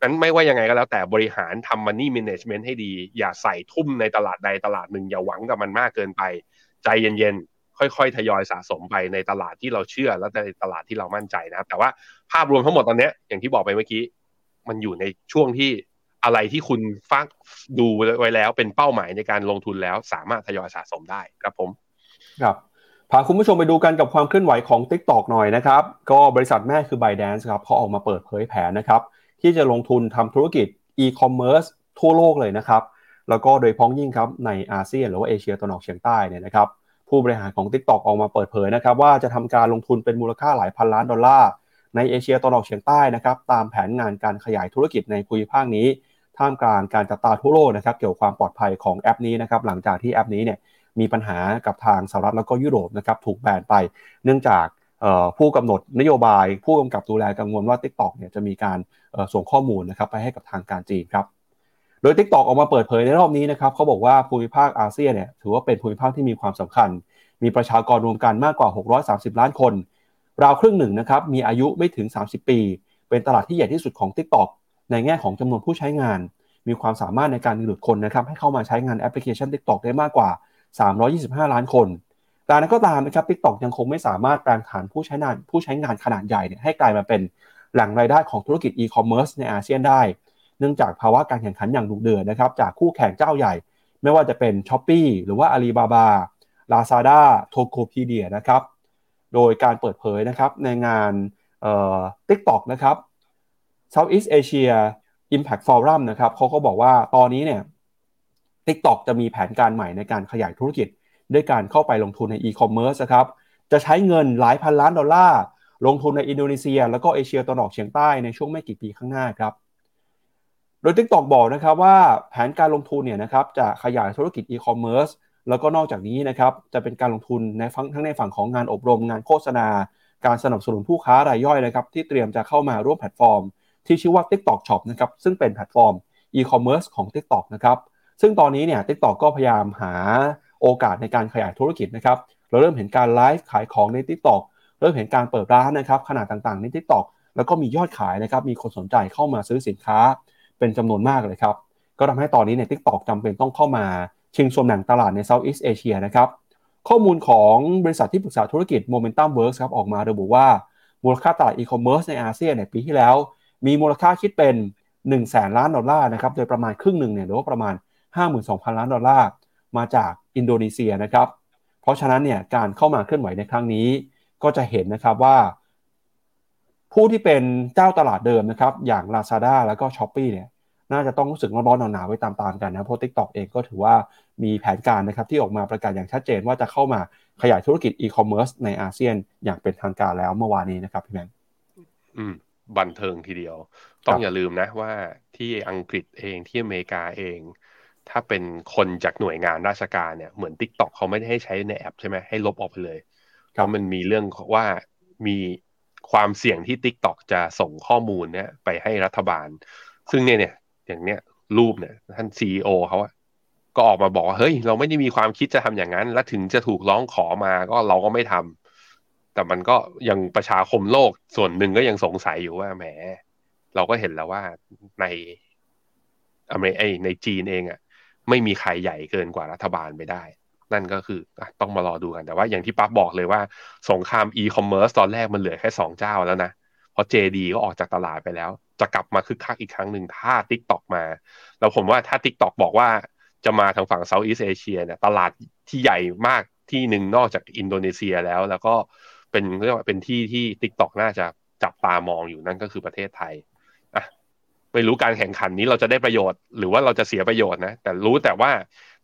นั้นไม่ว่ายังไงก็แล้วแต่บริหารทำมันนี่ management ให้ดี อย่าใส่ทุ่มในตลาดใดตลาดหนึ่ง อย่าหวังกับมันมากเกินไป ใจเย็นๆ ค่อยๆ ทยอยสะสมไปในตลาดที่เราเชื่อและในตลาดที่เรามั่นใจนะแต่ว่าภาพรวมทั้งหมดตอนนี้อย่างที่บอกไปเมื่อกี้ มันอยู่ในช่วงที่ อะไรที่คุณฟักดูไว้แล้วเป็นเป้าหมายในการลงทุนแล้ว สามารถทยอยสะสมได้ครับผมครับพาคุณผู้ชมไปดูกันกับความเคลื่อนไหวของ Tik t o อกหน่อยนะครับ ก็บริษัทแม่คือ b y d a n c e ครับเขาออกมาเปิดเผยแผนนะครับ ที่จะลงทุนทำธุรกิจ e-commerce ทั่วโลกเลยนะครับ แล้วก็โดยพ้องยิ่งครับในอาเซียนหรือว่าเอเชียตะวันออกเฉียงใต้เนี่ยนะครับผู้บริหารของ TikTok ออกมาเปิดเผยนะครับ ว่าจะทำการลงทุนเป็นมูลค่าหลายพันล้านดอลลาร์ในเอเชียตะวันออกเฉียงใต้นะครับตามแผนงานการขยายธุรกิจในภูมิภาคนี้ ท่ามกลางการจับตาทั่วโลกนะครับเกี่ยวกับความปลอดภัยของแอปนี้นะครับหลังจากที่แอปนี้เนี่ยมีปัญหากับทางสหรัฐแล้วก็ยุโรปนะครับถูกแบนไป เนื่องจากผู้กำหนดนโยบาย ผู้กำกับดูแลกังวลว่า TikTok เนี่ยจะมีการส่งข้อมูลนะครับไปให้กับทางการจีนครับโดย TikTok ออกมาเปิดเผยในรอบนี้นะครับเขาบอกว่าภูมิภาคอาเซียนเนี่ยถือว่าเป็นภูมิภาคที่มีความสำคัญ มีประชากรรวมกันมากกว่า 630 ล้านคน ราวครึ่งหนึ่งนะครับมีอายุไม่ถึง 30 ปี เป็นตลาดที่ใหญ่ที่สุดของ TikTok ในแง่ของจำนวนผู้ใช้งาน มีความสามารถในการดึงดูดคนนะครับให้เข้ามาใช้งานแอปพลิเคชัน TikTok ได้มากกว่า 325 ล้านคนแต่นั้นก็ตามนะครับ TikTok ยังคงไม่สามารถแปลงฐานผู้ใช้งานผู้ใช้งานขนาดใหญ่เนี่ยให้กลายมาเป็นแหล่งรายได้ของธุรกิจอีคอมเมิร์ซในอาเซียนได้ เนื่องจากภาวะการแข่งขันอย่างดุเดือดนะครับจากคู่แข่งเจ้าใหญ่ ไม่ว่าจะเป็น Shopee หรือว่า Alibaba Lazada Tokopedia นะครับ โดยการเปิดเผยนะครับในงานเอ่อ TikTok นะครับ Southeast Asia Impact Forum นะครับเขาก็บอกว่าตอนนี้เนี่ย TikTok จะมีแผนการใหม่ในการขยายธุรกิจ ด้วยการเข้าไปลงทุนในอีคอมเมิร์ซครับ จะใช้เงินหลายพันล้านดอลลาร์ ลงทุนในอินโดนีเซีย แล้วก็เอเชียตะวันออกเฉียงใต้ในช่วงไม่กี่ปีข้างหน้าครับ โดย TikTok บอกนะครับว่าแผนการลงทุนเนี่ยนะครับจะขยายธุรกิจอีคอมเมิร์ซแล้วก็นอกจากนี้นะครับจะเป็นการลงทุนในทั้งในฝั่งของงานอบรมงานโฆษณา การสนับสนุนผู้ค้ารายย่อยนะครับที่เตรียมจะเข้ามาร่วมแพลตฟอร์ม ที่ชื่อว่า TikTok Shop นะครับซึ่งเป็นแพลตฟอร์มอีคอมเมิร์ซของ TikTok นะครับซึ่งตอนนี้เนี่ย TikTok ก็พยายามหาโอกาสในการขยายธุรกิจนะครับเราเริ่มเห็นการไลฟ์ขายของใน Tik t o อกเริ่มเห็นการเปิดร้านนะครับขนาดต่างๆ ใน TikTokแล้วก็มียอดขายนะครับมีคนสนใจเข้ามาซื้อสินค้าเป็นจำนวนมากเลยครับก็ทำให้ตอนนี้ใน Tik t o อกจำเป็นต้องเข้ามาชิงส่วนแบ่งตลาดใน Southeast Asia นะครับข้อมูลของบริษัทที่ปรึกษาธุรกิจ Momentum Works ครับออกมาระบุว่า มูลค่าตลาดอีคอมเมิร์ซในอาเซียนในปีที่แล้ว มีมูลค่าคิดเป็น1 0 0 0 0แสนล้านดอลลาร์นะครับโดยประมาณครึ่งหนึ่งเนี่ยหรือว่าประมาณ 52,000 ล้านดอลลาร์มาจากอินโดนีเซียนะครับเพราะฉะนั้นเนี่ยการเข้ามาเคลื่อนไหวในครั้งนี้ ก็จะเห็นนะครับว่า ผู้ที่เป็นเจ้าตลาดเดิมนะครับอย่าง Lazada แล้วก็ s h อ p e e เนี่ยน่าจะต้องรู้สึกร้อนๆหนาวๆไว้ตามๆกันนะเพราะ TikTok เองก็ถือว่ามีแผนการนะครับที่ออกมาประกาศอย่างชัดเจนว่าจะเข้ามาขยายธุรกิจอีคอมเมิร์ซในอาเซียนอย่างเป็นทางการแล้วเมื่อวานนี้นะครับพี่แมนอืม บันเทิงทีเดียว ต้องอย่าลืมนะว่าที่อังกฤษเองที่อเมริกาเอง ถ้าเป็นคนจากหน่วยงานราชการเนี่ยเหมือน t ิ k t o k เขาไม่ได้ให้ใช้ในแอปใช่ไหมให้ลบออกไปเลยเพราะมันมีเรื่องว่ามีความเสี่ยงที่ t ิ k t o k จะส่งข้อมูลเนี่ยไปให้รัฐบาล ซึ่งเนี่ยเนี่ยอย่างเนี้ยรูปเนี่ยท่านซีอเขาก็ออกมาบอกว่าเฮ้ย เราไม่ได้มีความคิดจะทำอย่างนั้น และถึงจะถูกร้องขอมาก็เราก็ไม่ทำ แต่มันก็ยังประชาคมโลกส่วนหนึ่งก็ยังสงสัยอยู่ว่าแหม เราก็เห็นแล้วว่าในอเมริกาในจีนเองอะ่ะ ไม่มีใครใหญ่เกินกว่ารัฐบาลไปได้ นั่นก็คือต้องมารอดูกัน แต่ว่าอย่างที่ปั๊บบอกเลยว่า สงครามอีคอมเมิร์ซตอนแรกมันเหลือแค่สองเจ้าแล้วนะ เพราะ JD ก็ออกจากตลาดไปแล้ว จะกลับมาคึกคักอีกครั้งหนึ่งถ้า TikTok มา แล้วผมว่าถ้า TikTok บอกว่าจะมาทางฝั่ง Southeast Asia เนี่ยตลาดที่ใหญ่มากที่หนึ่งนอกจากอินโดนีเซียแล้วแล้วก็ เป็นเรียกว่าเป็นที่ที่ TikTok น่าจะจับตามองอยู่นั่นก็คือประเทศไทยอะไม่รู้การแข่งขันนี้เราจะได้ประโยชน์ หรือว่าเราจะเสียประโยชน์นะ แต่รู้แต่ว่า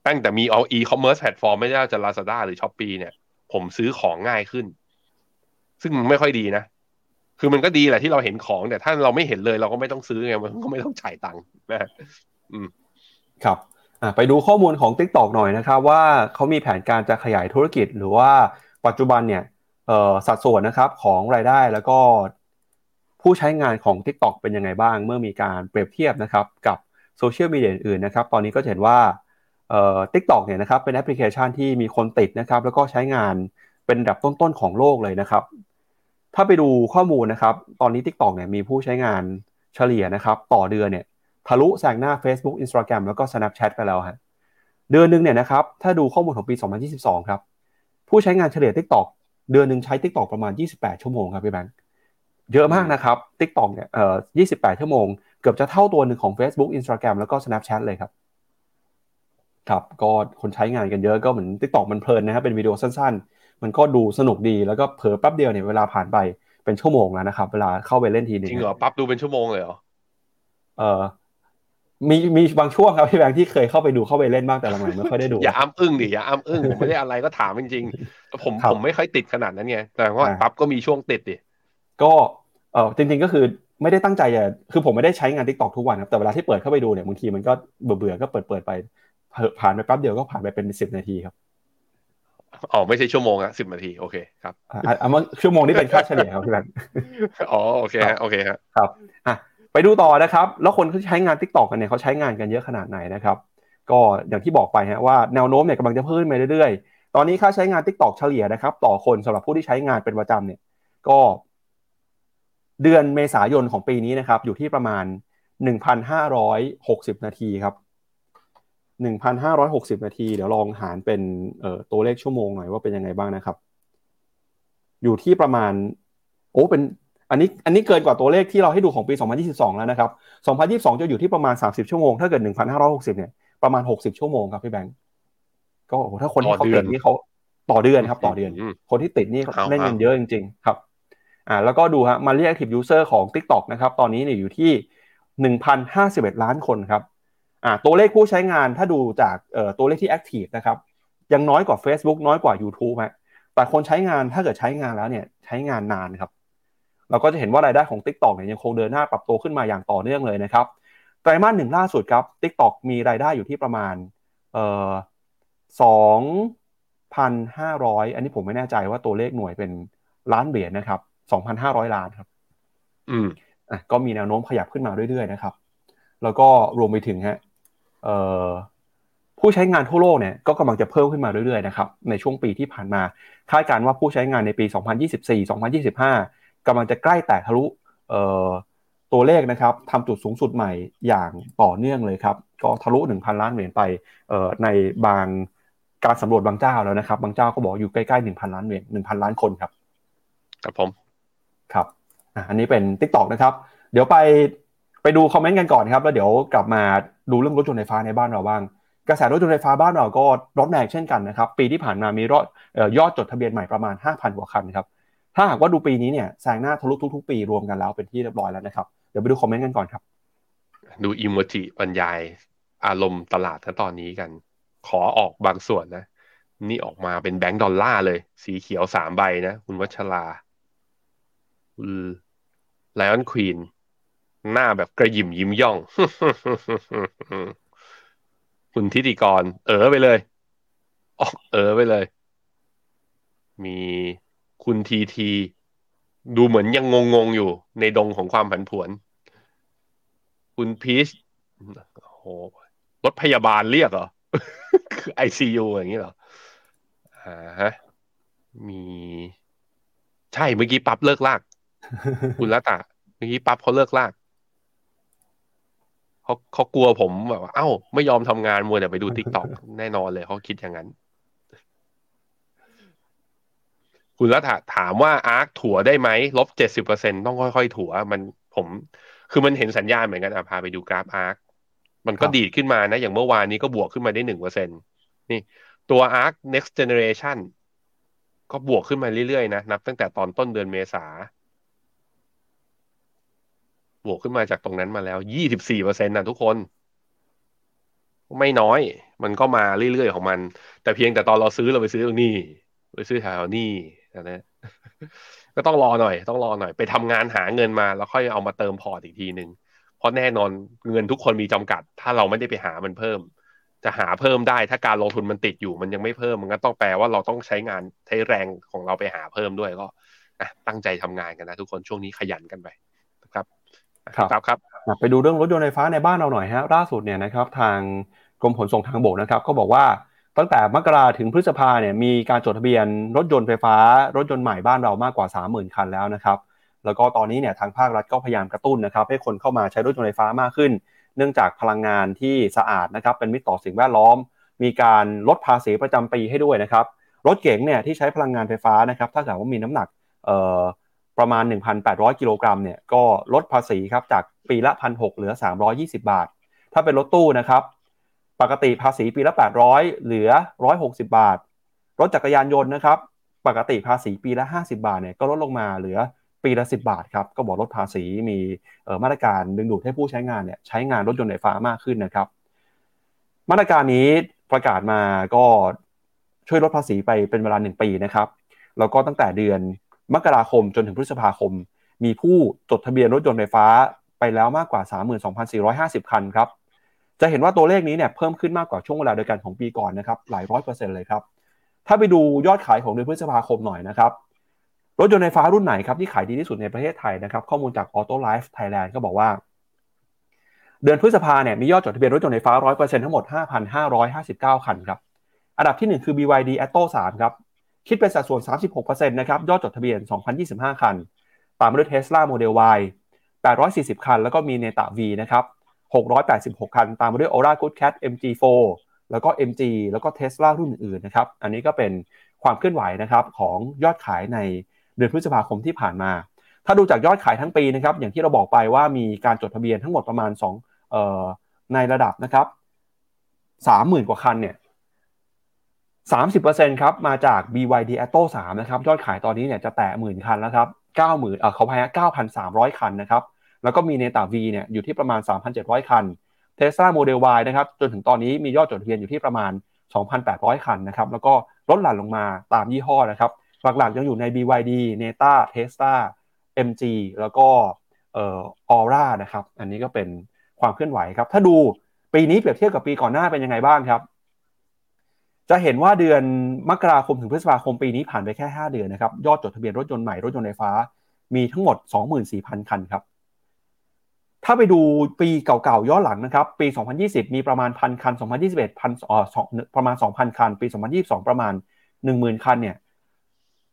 ตั้งแต่มีเอาอีคอมเมิร์ซแพลตฟอร์มไม่ว่าจะ Lazada หรือ Shopee เนี่ย ผมซื้อของง่ายขึ้น ซึ่งไม่ค่อยดีนะ คือมันก็ดีแหละที่เราเห็นของแต่ถ้าเราไม่เห็นเลยเราก็ไม่ต้องซื้อไงมันก็ไม่ต้องจ่ายตังค์นะอืมครับไปดูข้อมูลของ TikTok หน่อยนะครับว่าเขามีแผนการจะขยายธุรกิจหรือว่าปัจจุบันเนี่ย สัดส่วนนะครับของรายได้แล้วก็ผู้ใช้งานของ TikTok เป็นยังไงบ้าง เมื่อมีการเปรียบเทียบนะครับกับโซเชียลมีเดียอื่นนะครับตอนนี้ก็เห็นว่า TikTok เนี่ยนะครับเป็นแอปพลิเคชันที่มีคนติดนะครับแล้วก็ใช้งานเป็นอันดับต้นๆของโลกเลยนะครับ ถ้าไปดูข้อมูลนะครับ ตอนนี้ TikTok เนี่ยมีผู้ใช้งานเฉลี่ยนะครับ ต่อเดือนเนี่ยทะลุแซงหน้า Facebook Instagram แล้วก็ Snapchat ไปแล้วฮะเดือนหนึ่งเนี่ยนะครับถ้าดูข้อมูลของปี 2022 ครับ ผู้ใช้งานเฉลี่ย TikTok เดือนหนึ่งใช้ TikTok ประมาณ 28 ชั่วโมงครับพี่แบงค์เยอะมากนะครับ TikTok เนี่ยเอ่อ28 ชั่วโมง เกือบจะเท่าตัวหนึ่งของ Facebook Instagram แล้วก็ Snapchat เลยครับครับก็คนใช้งานกันเยอะก็เหมือน TikTok มันเพลินนะครับเป็นวิดีโอสั้นๆ มันก็ดูสนุกดีแล้วก็เผลอแป๊บเดียวเนี่ยเวลาผ่านไปเป็นชั่วโมงแล้วนะครับ เวลาเข้าไปเล่นทีนึงจริงเหรอปั๊บดูเป็นชั่วโมงเลยเหรอเออ มีมีบางช่วงครับพี่แบงค์ที่เคยเข้าไปดูเข้าไปเล่นบ้างแต่หลังๆไม่ค่อยได้ดู อย่าอ้ำอึ้งดิอย่าอ้ำอึ้งผมไม่ได้อะไรก็ถามจริงๆผมผมไม่ค่อยติดขนาดนั้นไงแต่ว่าปั๊บก็มีช่วงติดดิก็เออจริง ๆก็คือไม่ได้ตั้งใจจะคือผมไม่ได้ใช้งาน TikTok ทุกวันครับแต่เวลาที่เปิดเข้าไปดูเนี่ยบางทีมันก็เบื่อๆก็เปิดเปิดไป ผ่านไปแป๊บเดียวก็ผ่านไปเป็นสิบนาทีครับอ๋อไม่ใช่ชั่วโมงอะสิบนาทีโอเคครับอ่ามาชั่วโมงนี้เป็นค่าเฉลี่ยครับพี่แบงค์อ๋อโอเคโอเคครับครับอะ ไปดูต่อนะครับ แล้วคนที่ใช้งาน Tik t o อกกันเนี่ยเขาใช้งานกันเยอะขนาดไหนนะครับ ก็อย่างที่บอกไปฮะว่าแนวโน้มเนี่ยกำลังจะเพิ่มไปเรื่อยๆ ตอนนี้ค่าใช้งาน Tik t o อกเฉลี่ยนะครับ ต่อคนสำหรับผู้ที่ใช้งานเป็นประจำเนี่ย ก็ เดือนเมษายนของปีนี้นะครับ อยู่ที่ประมาณ 1,560 นาทีครับ 1,560 นาที เดี๋ยวลองหารเป็นเอ่อตัวเลขชั่วโมงหน่อยว่าเป็นยังไงบ้างนะครับ อยู่ที่ประมาณ โอ้เป็น อันนี้อันนี้เกินกว่าตัวเลขที่เราให้ดูของปี 2022 แล้วนะครับ 2022 จะอยู่ที่ประมาณ 30 ชั่วโมง ถ้าเกิด 1,560 เนี่ย ประมาณ 60 ชั่วโมงครับพี่แบงก์ก็โอ้โหถ้าคนที่เขาติดนี่เขาต่อเดือนครับ ต่อเดือน คนที่ติดนี่เล่นเงินเยอะจริง ๆ ครับ อ่า แล้วก็ดูฮะมาเรียก active user ของ TikTok นะครับ ตอนนี้เนี่ยอยู่ที่ 1,051 ล้านคนครับ อ่า ตัวเลขผู้ใช้งานถ้าดูจากเอ่อตัวเลขที่ active นะครับ ยังน้อยกว่า Facebook น้อยกว่า YouTube ฮะแต่คนใช้งานถ้าเกิดใช้งานแล้วเนี่ย ใช้งานนานครับ เราก็จะเห็นว่ารายได้ของ TikTok เนี่ยยังคงเดินหน้าปรับตัวขึ้นมาอย่างต่อเนื่องเลยนะครับไตรมาสหนึ่งล่าสุดครับ TikTok มีรายได้อยู่ที่ประมาณเอ่อสองพันห้าร้อยอันนี้ผมไม่แน่ใจว่าตัวเลขหน่วยเป็นล้านเหรียญนะครับสองพันห้าร้อยล้านครับ อืมอะก็มีแนวโน้มขยับขึ้นมาเรื่อยๆนะครับ แล้วก็รวมไปถึงฮะเอ่อผู้ใช้งานทั่วโลกเนี่ยก็กำลังจะเพิ่มขึ้นมาเรื่อยๆนะครับในช่วงปีที่ผ่านมาคาดการณ์ว่าผู้ใช้งานในปี 2024 2025 กำลังจะใกล้แตะทะลุตัวเลขนะครับทำจุดสูงสุดใหม่อย่างต่อเนื่องเลยครับ ก็ทะลุ 1,000 ล้านเหรียญไปในบางการสำรวจบางเจ้าแล้วนะครับ บางเจ้าก็บอกอยู่ใกล้ๆ 1,000 ล้านเหรียญ1,000 ล้านคนครับครับผมครับอันนี้เป็น t ิ k t o k นะครับ เดี๋ยวไปไปดูคอมเมนต์กันก่อนครับ แล้วเดี๋ยวกลับมาดูเรื่องรถยนต์ไฟฟ้าในบ้านเราบ้างกระแสรถยนต์ไฟฟ้าบ้านเราก็ร้อนแรงเช่นกันนะครับ ปีที่ผ่านมามียอดจดทะเบียนใหม่ประมาณ 5,000กว่าคันครับ ถ้าหากว่าดูปีนี้เนี่ยแซงหน้าทะลุทุก ๆ ปีรวมกันแล้วเป็นที่เรียบร้อยแล้วนะครับ เดี๋ยวไปดูคอมเมนต์กันก่อนครับ ดูอิโมจิบรรยายอารมณ์ตลาดทั้งตอนนี้กัน ขอออกบางส่วนนะ นี่ออกมาเป็นแบงก์ดอลลาร์เลย สีเขียวสามใบนะ คุณวัชราไลออนควีนหน้าแบบกระยิมยิ้มย่อง คุณทิติกร เออไปเลย ออกเออไปเลย มี คุณทีทีดูเหมือนยังงงๆอยู่ในดงของความผันผวน คุณพีชโอ้โหรถพยาบาลเรียกเหรอคือไอซียูอย่างนี้เหรออ่าฮะมีใช่เมื่อกี้ปั๊บเลิ่กลั่ก คุณละตาเมื่อกี้ปั๊บเขาเลิ่กลั่กเขาเขากลัวผมแบบว่าเอ้า ไม่ยอมทำงานมัวแต่ไปดู TikTok แน่นอนเลยเขาคิดอย่างนั้น คุณละตาถามว่า ARK ถัวได้ไหมลบเจ็ดสิบเปอร์เซ็นต์ต้องค่อยๆ ถัวมันผมคือมันเห็นสัญญาณเหมือนกันอะพาไปดูกราฟ ARK มันก็ดีดขึ้นมานะ อย่างเมื่อวานนี้ก็บวกขึ้นมาได้หนึ่งเปอร์เซ็นต์นี่ตัว Arc Next Generation ก็บวกขึ้นมาเรื่อยๆ นะ นับตั้งแต่ตอนต้นเดือนเมษา บวกขึ้นมาจากตรงนั้นมาแล้วยี่สิบสี่เปอร์เซ็นต์นะทุกคน ไม่น้อย มันก็มาเรื่อยๆ ของมัน แต่เพียงแต่ตอนเราซื้อเราไปซื้อตรงนี้ ไปซื้อแถวนี้ นะก็ต้องรอหน่อย ต้องรอหน่อย ไปทำงานหาเงินมา แล้วค่อยเอามาเติมพอร์ตอีกทีหนึ่งเพราะแน่นอนเงินทุกคนมีจำกัด ถ้าเราไม่ได้ไปหามันเพิ่ม จะหาเพิ่มได้ ถ้าการลงทุนมันติดอยู่มันยังไม่เพิ่ม มันก็ต้องแปลว่าเราต้องใช้งานใช้แรงของเราไปหาเพิ่มด้วยก็ตั้งใจทำงานกันนะทุกคนช่วงนี้ขยันกันไปนะครับครับครับ ไปดูเรื่องรถยนต์ไฟฟ้าในบ้านเราหน่อยฮะล่าสุดเนี่ยนะครับ ทางกรมขนส่งทางบกนะครับ ก็บอกว่า ตั้งแต่มกราถึงพฤษภาเนี่ยมีการจดทะเบียนรถยนต์ไฟฟ้า รถยนต์ใหม่บ้านเรามากกว่า 30,000 คันแล้วนะครับ แล้วก็ตอนนี้เนี่ยทางภาครัฐก็พยายามกระตุ้นนะครับให้คนเข้ามาใช้รถยนต์ไฟฟ้ามากขึ้น เนื่องจากพลังงานที่สะอาดนะครับเป็นมิตรต่อสิ่งแวดล้อม มีการลดภาษีประจำปีให้ด้วยนะครับ รถเก๋งเนี่ยที่ใช้พลังงานไฟฟ้านะครับถ้าเกิดว่ามีน้ำหนักประมาณ 1,800 กิโลกรัมเนี่ยก็ลดภาษีครับจากปีละพันหเหลือ 320 บาท ถ้าเป็นรถตู้นะครับ ปกติภาษีปีละ 800 เหลือ 160 บาท รถจักรยานยนต์นะครับ ปกติภาษีปีละ 50 บาทเนี่ยก็ลดลงมาเหลือปีละ 10 บาทครับ ก็บอกลดภาษีมีมาตรการดึงดูดให้ผู้ใช้งานเนี่ยใช้งานรถยนต์ไฟฟ้ามากขึ้นนะครับ มาตรการนี้ประกาศมาก็ช่วยลดภาษีไปเป็นเวลา 1 ปีนะครับ แล้วก็ตั้งแต่เดือนมกราคมจนถึงพฤษภาคม มีผู้จดทะเบียนรถยนต์ไฟฟ้าไปแล้วมากกว่า 32,450 คันครับ จะเห็นว่าตัวเลขนี้เนี่ยเพิ่มขึ้นมากกว่าช่วงเวลาเดียวกันของปีก่อนนะครับหลายร้อยเปอร์เซ็นต์เลยครับถ้าไปดูยอดขายของเดือนพฤษภาคมหน่อยนะครับรถยนต์ไฟฟ้ารุ่นไหนครับที่ขายดีที่สุดในประเทศไทยนะครับข้อมูลจาก Auto Life Thailand ก็บอกว่า เดือนพฤษภาเนี่ยมียอดจดทะเบียนรถยนต์ไฟฟ้า 100%ทั้งหมด 5,559 คันครับอันดับที่ 1 คือ BYD Atto 3ครับคิดเป็นสัดส่วน 36%นะครับยอดจดทะเบียน 2,025 คัน ตามมาด้วย Tesla Model Y 840 คัน แล้วก็มีเนตา V นะครับ 686 คัน ตามมาด้วย Aura Good Cat MG4 แล้วก็ MG แล้วก็ Tesla รุ่นอื่นนะครับ อันนี้ก็เป็นความเคลื่อนไหวนะครับของยอดขายในเดือนพฤษภาคมที่ผ่านมา ถ้าดูจากยอดขายทั้งปีนะครับ อย่างที่เราบอกไปว่ามีการจดทะเบียนทั้งหมดประมาณ2เอ่อในระดับนะครับ30,000 กว่าคันเนี่ย30%ครับมาจาก BYD Atto 3 นะครับ ยอดขายตอนนี้เนี่ยจะแตะหมื่นคันแล้วครับ 90,000เอ่อเขาพาย9,300 คันนะครับ แล้วก็มีเนต้า V เนี่ยอยู่ที่ประมาณ 3,700 คัน Tesla Model Y นะครับจนถึงตอนนี้มียอดจดทะเบียนอยู่ที่ประมาณ 2,800 คันนะครับแล้วก็ลดหลั่นลงมาตามยี่ห้อนะครับหลักๆยังอยู่ใน BYD, Neta, Tesla, MG แล้วก็เอ่อ Aura นะครับ อันนี้ก็เป็นความเคลื่อนไหวครับ ถ้าดูปีนี้เปรียบเทียบกับปีก่อนหน้าเป็นยังไงบ้างครับ จะเห็นว่าเดือนมกราคมถึงพฤษภาคมปีนี้ผ่านไปแค่ 5 เดือนนะครับ ยอดจดทะเบียนรถยนต์ใหม่ รถยนต์ไฟฟ้า มีทั้งหมด 24,000 คันครับ ถ้าไปดูปีเก่าๆย้อนหลังนะครับ ปี 2020 มีประมาณพันคัน 2021พันอ๋อประมาณ 2,000 คัน ปี 2022 ประมาณ 10,000 คันเนี่ย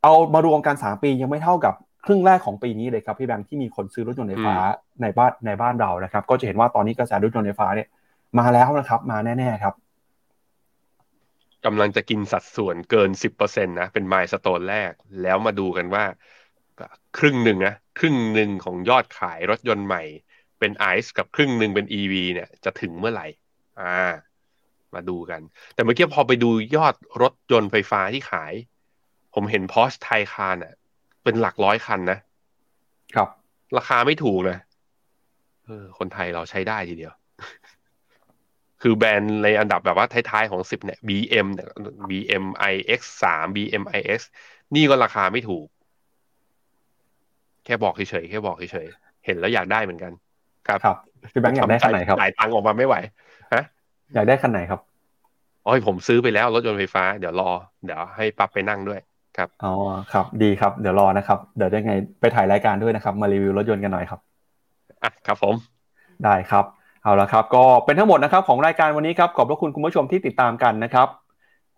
เอามารวมกัน 3 ปียังไม่เท่ากับครึ่งแรกของปีนี้เลยครับพี่แบงค์ที่มีคนซื้อรถยนต์ไฟฟ้าในบ้านในบ้านเรานะครับ ก็จะเห็นว่าตอนนี้กระแสรถยนต์ไฟฟ้าเนี่ยมาแล้วนะครับ มาแน่ๆครับกำลังจะกินสัดส่วนเกินสิบเปอร์เซ็นตนะเป็นไมล์สโตนแรก แล้วมาดูกันว่า ครึ่งหนึ่งนะครึ่งหนึ่งของยอดขายรถยนต์ใหม่ เป็นไอซ์กับครึ่งหนึ่งเป็น EV เนี่ยจะถึงเมื่อไหร่ อ่า มาดูกัน แต่เมื่อกี้พอไปดูยอดรถยนต์ไฟฟ้าที่ขาย ผมเห็นพอชไทคานอะ เป็นหลักร้อยคันนะ ครับ ราคาไม่ถูกนะเออคนไทยเราใช้ได้ทีเดียว คือแบรนด์ในอันดับแบบว่าท้ายๆของสิบเนี่ย BM เนี่ย BM iX สาม BM iX นี่ก็ราคาไม่ถูก แค่บอกเฉยๆแค่บอกเฉยๆเห็นแล้วอยากได้เหมือนกัน ครับครับพี่แบงค์อยากได้คันไหนครับจ่ายตังค์ออกมาไม่ไหวฮะอยากได้คันไหนครับโอ้ยผมซื้อไปแล้วรถยนต์ไฟฟ้าเดี๋ยวรอ เดี๋ยวให้ปั๊บไปนั่งด้วยครับอ๋อครับ ดีครับเดี๋ยวรอนะครับ เดี๋ยวยังไงไปถ่ายรายการด้วยนะครับ มารีวิวรถยนต์กันหน่อยครับอะครับผมได้ครับเอาละครับ ก็เป็นทั้งหมดนะครับของรายการวันนี้ครับขอบพระคุณคุณผู้ชมที่ติดตามกันนะครับ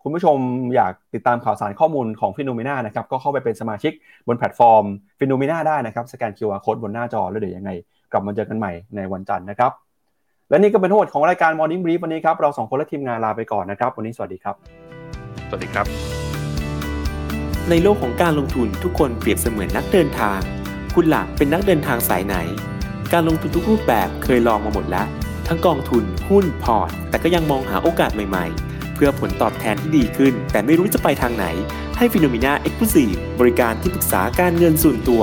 คุณผู้ชมอยากติดตามข่าวสารข้อมูลของ Finnomena นะครับก็เข้าไปเป็นสมาชิกบนแพลตฟอร์ม Finnomena ได้นะครับสแกน QR Code บนหน้าจอแล้วเดี๋ยวยังไง กลับมาเจอกันใหม่ในวันจันทร์นะครับ และนี่ก็เป็นทั้งหมดของรายการ Morning Brief วันนี้ครับ เราสองคนและทีมงานลาไปก่อนนะครับ วันนี้สวัสดีครับ สวัสดีครับ ในโลกของการลงทุนทุกคนเปรียบเสมือนนักเดินทาง คุณล่ะเป็นนักเดินทางสายไหน การลงทุนทุกรูปแบบเคยลองมาหมดแล้ว ทั้งกองทุน หุ้น พอร์ต แต่ก็ยังมองหาโอกาสใหม่ ๆ เพื่อผลตอบแทนที่ดีขึ้น แต่ไม่รู้จะไปทางไหน ให้ Finnomena Exclusive บริการที่ปรึกษาการเงินส่วนตัว